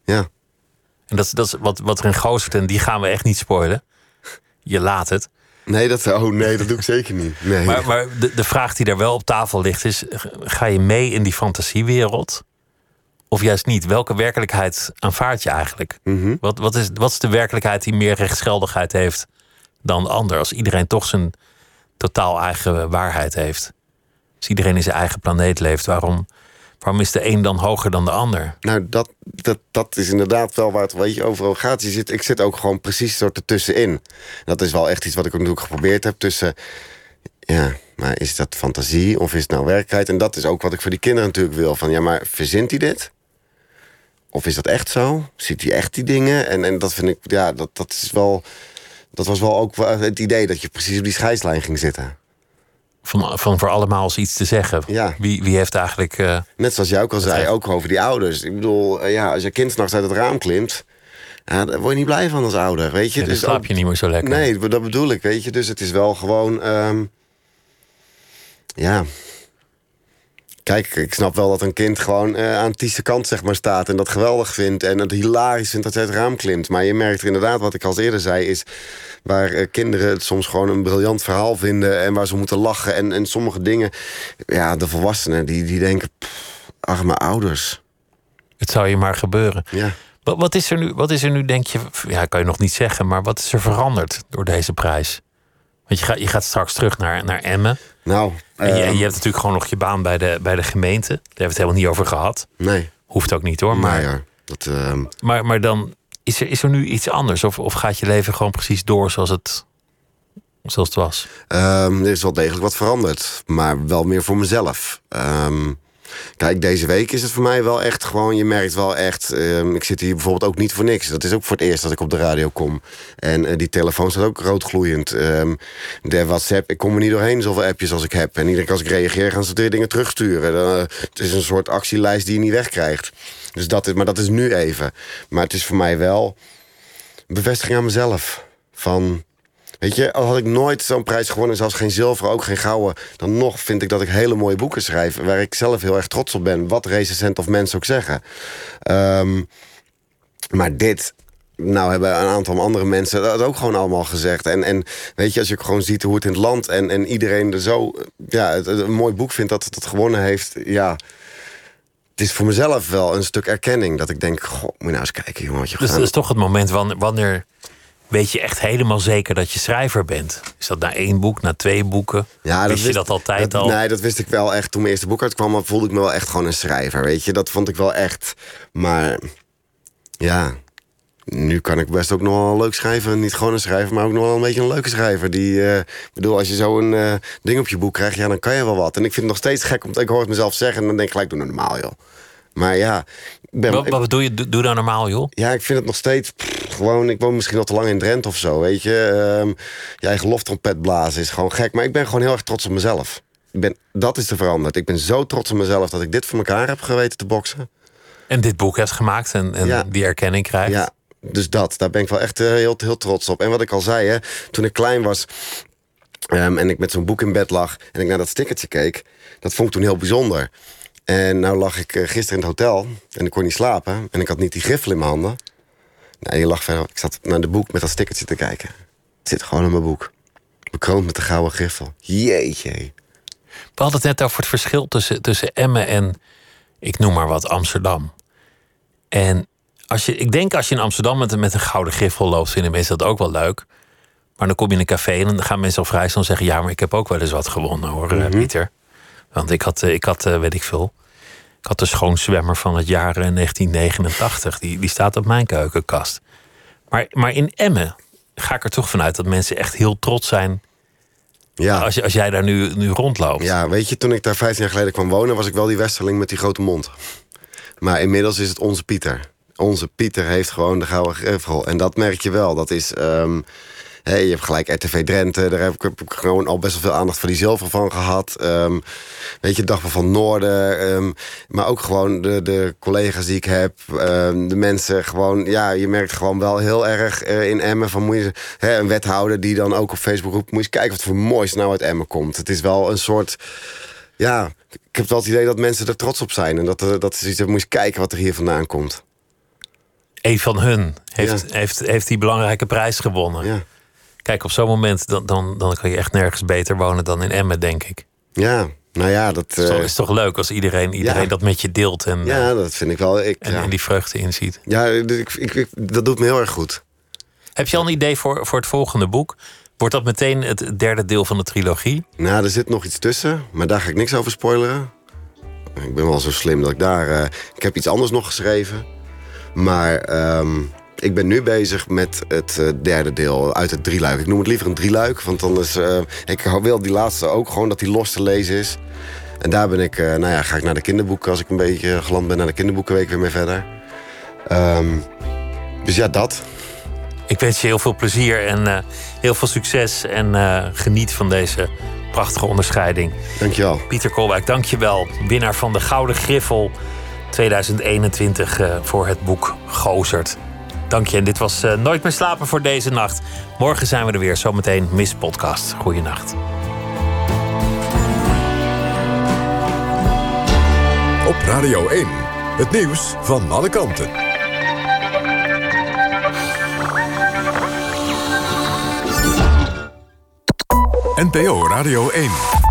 ja. En dat, is- dat is wat, wat erin goostert. En die gaan we echt niet spoilen. Je laat het. Nee, dat, oh nee, dat doe ik zeker niet. Nee. Maar, maar de, de vraag die daar wel op tafel ligt is... ga je mee in die fantasiewereld? Of juist niet? Welke werkelijkheid aanvaard je eigenlijk? Mhm. wat, wat, is, wat is de werkelijkheid die meer rechtsgeldigheid heeft dan de ander? Als iedereen toch zijn totaal eigen waarheid heeft. Als iedereen in zijn eigen planeet leeft, waarom, waarom is de een dan hoger dan de ander? Nou, dat, dat, dat is inderdaad wel waar het weet je, overal gaat. Je zit, ik zit ook gewoon precies soort ertussenin. Dat is wel echt iets wat ik natuurlijk geprobeerd heb tussen... Ja, maar is dat fantasie of is het nou werkelijkheid? En dat is ook wat ik voor die kinderen natuurlijk wil. Van ja, maar verzint hij dit? Of is dat echt zo? Ziet hij echt die dingen? En, en dat vind ik, ja, dat, dat is wel... Dat was wel ook het idee dat je precies op die scheidslijn ging zitten. Van, van voor allemaal iets te zeggen. Ja. Wie, wie heeft eigenlijk... eh, Net zoals jij ook al zei, ook over die ouders. Ik bedoel, eh, ja, als je kind s'nachts uit het raam klimt... Ja, daar word je niet blij van als ouder, weet je. ja, dan Dus slaap ook- je niet meer zo lekker. Nee, dat bedoel ik, weet je. Dus het is wel gewoon... ehm, ja... Kijk, ik snap wel dat een kind gewoon eh, aan Ties' kant zeg maar, staat... en dat geweldig vindt en het hilarisch vindt dat hij het raam klimt. Maar je merkt er inderdaad, wat ik al eerder zei... is waar eh, kinderen het soms gewoon een briljant verhaal vinden... en waar ze moeten lachen en, en sommige dingen... Ja, de volwassenen die, die denken... pff, arme ouders. Het zou je maar gebeuren. Ja. Wat, wat, is er nu, wat is er nu, denk je... Ja, kan je nog niet zeggen, maar wat is er veranderd door deze prijs? Want je gaat, je gaat straks terug naar, naar Emmen. Nou, En je, ehm, je hebt natuurlijk gewoon nog je baan bij de, bij de gemeente. Daar hebben we het helemaal niet over gehad. nee, Hoeft ook niet hoor. Maar, maar ja, dat... ehm, maar, maar dan is er, is er nu iets anders? Of, of gaat je leven gewoon precies door zoals het, zoals het was? Ehm, er is wel degelijk wat veranderd, maar wel meer voor mezelf. Ehm, Kijk, deze week is het voor mij wel echt gewoon... je merkt wel echt... ehm, ik zit hier bijvoorbeeld ook niet voor niks. Dat is ook voor het eerst dat ik op de radio kom. En eh, die telefoon staat ook roodgloeiend. Ehm, de WhatsApp, ik kom er niet doorheen zoveel appjes als ik heb. En iedere keer als ik reageer gaan ze dingen terugsturen. Eh, het is een soort actielijst die je niet wegkrijgt. Dus dat is, maar dat is nu even. Maar het is voor mij wel bevestiging aan mezelf. Van... Weet je, al had ik nooit zo'n prijs gewonnen, zelfs geen zilver, ook geen gouden, dan nog vind ik dat ik hele mooie boeken schrijf, waar ik zelf heel erg trots op ben, wat recensent of mensen ook zeggen. Ehm, maar dit, nou hebben een aantal andere mensen dat ook gewoon allemaal gezegd. En, en weet je, als je gewoon ziet hoe het in het land en, en iedereen er zo ja, het, het een mooi boek vindt dat het het gewonnen heeft, ja. Het is voor mezelf wel een stuk erkenning. Dat ik denk, goh, moet je nou eens kijken, jongen. Wat je Dus dat is toch het moment wanneer, wanneer weet je echt helemaal zeker dat je schrijver bent? Is dat na één boek, na twee boeken? Ja, Wist je dat altijd dat- al? Nee, dat wist ik wel echt. Toen mijn eerste boek uitkwam, voelde ik me wel echt gewoon een schrijver. Weet je, dat vond ik wel echt. Maar ja, nu kan ik best ook nog wel leuk schrijven. Niet gewoon een schrijver, maar ook nog wel een beetje een leuke schrijver. Die, eh, ik bedoel, als je zo'n eh, ding op je boek krijgt, ja, dan kan je wel wat. En ik vind het nog steeds gek, omdat ik hoor het mezelf zeggen en dan denk ik gelijk, doe nou normaal, joh. Maar ja, ik ben, Wat, wat bedoel je? Doe, doe nou normaal, joh. ja, ik vind het nog steeds pff, gewoon. Ik woon misschien al te lang in Drenthe of zo, weet je. Ehm je eigen loftrompet blazen is gewoon gek. Maar ik ben gewoon heel erg trots op mezelf. Ik ben, dat is er veranderd. Ik ben zo trots op mezelf dat ik dit voor elkaar heb geweten te boksen. En dit boek hebt gemaakt en, en Ja. die erkenning krijgt. Ja, dus dat. Daar ben ik wel echt eh, heel, heel trots op. En wat ik al zei, hè, toen ik klein was. ehm, en ik met zo'n boek in bed lag en ik naar dat stickertje keek, dat vond ik toen heel bijzonder. En nou lag ik eh, gisteren in het hotel en ik kon niet slapen en ik had niet die griffel in mijn handen. Nee, je lag verder. Ik zat naar de boek met dat stickertje te kijken. Het zit gewoon in mijn boek. Bekroond met de gouden griffel. Jeetje. We hadden het net over het verschil tussen, tussen Emmen en, ik noem maar wat, Amsterdam. En als je, ik denk als je in Amsterdam met, een- met een gouden griffel loopt, vinden mensen dat ook wel leuk. Maar dan kom je in een café en dan gaan mensen al vrij snel zeggen: Ja, maar ik heb ook wel eens wat gewonnen hoor, eh, Pieter. Want ik had, eh, ik had eh, weet ik veel. Ik had de schoonzwemmer van het jaar eh, 1989. Die, die staat op mijn keukenkast. Maar, maar in Emmen ga ik er toch vanuit dat mensen echt heel trots zijn. Ja. Als, als jij daar nu, nu rondloopt. Ja, weet je, toen ik daar 15 jaar geleden kwam wonen, was ik wel die westerling met die grote mond. Maar inmiddels is het onze Pieter. Onze Pieter heeft gewoon de gouden griffel. En dat merk je wel. Dat is. ehm, hè, je hebt gelijk RTV Drenthe. Daar heb ik, heb ik gewoon al best wel veel aandacht voor die zilver van gehad. Ehm, weet je, Dagblad van Noorden. ehm, maar ook gewoon de, de collega's die ik heb. ehm, de mensen gewoon. Ja, je merkt gewoon wel heel erg eh, in Emmen. Van, moet je, hè, een wethouder die dan ook op Facebook roept. Moet je eens kijken wat voor moois nou uit Emmen komt. Het is wel een soort ja, ik heb wel het idee dat mensen er trots op zijn. En dat, er- dat ze iets moet je kijken wat er hier vandaan komt. Een van hun heeft, Ja. heeft, heeft die belangrijke prijs gewonnen. Ja, Kijk, op zo'n moment dan, dan, dan kan je echt nergens beter wonen dan in Emmen, denk ik. ja nou ja, dat, is toch- eh, is toch leuk als iedereen, iedereen ja. dat met je deelt en, eh, ja, dat vind ik wel. Ik, en, ja, en die vreugde inziet. ja ik, ik, ik- dat doet me heel erg goed. Heb je al een idee voor, voor het volgende boek? Wordt dat meteen het derde deel van de trilogie? Nou, er zit nog iets tussen, maar daar ga ik niks over spoileren. Ik ben wel zo slim dat ik daar... eh, ik heb iets anders nog geschreven. Maar ehm, ik ben nu bezig met het eh, derde deel uit het drieluik. Ik noem het liever een drieluik, want dan is... eh, ik wil die laatste ook gewoon dat die los te lezen is. En daar ben ik, eh, nou ja, ga ik naar de kinderboeken... als ik een beetje geland ben, naar de kinderboekenweek weer mee verder. Ehm, dus ja, dat. Ik wens je heel veel plezier en heel veel succes. En geniet van deze prachtige onderscheiding. Dankjewel. Pieter Kolwijk, dank je wel. Winnaar van de Gouden Griffel 2021 eh, voor het boek Gozert. Dank je. En dit was eh, Nooit meer slapen voor deze nacht. Morgen zijn we er weer. Zometeen Miss Podcast. Goeienacht. Op Radio 1. Het nieuws van alle kanten. NPO Radio 1.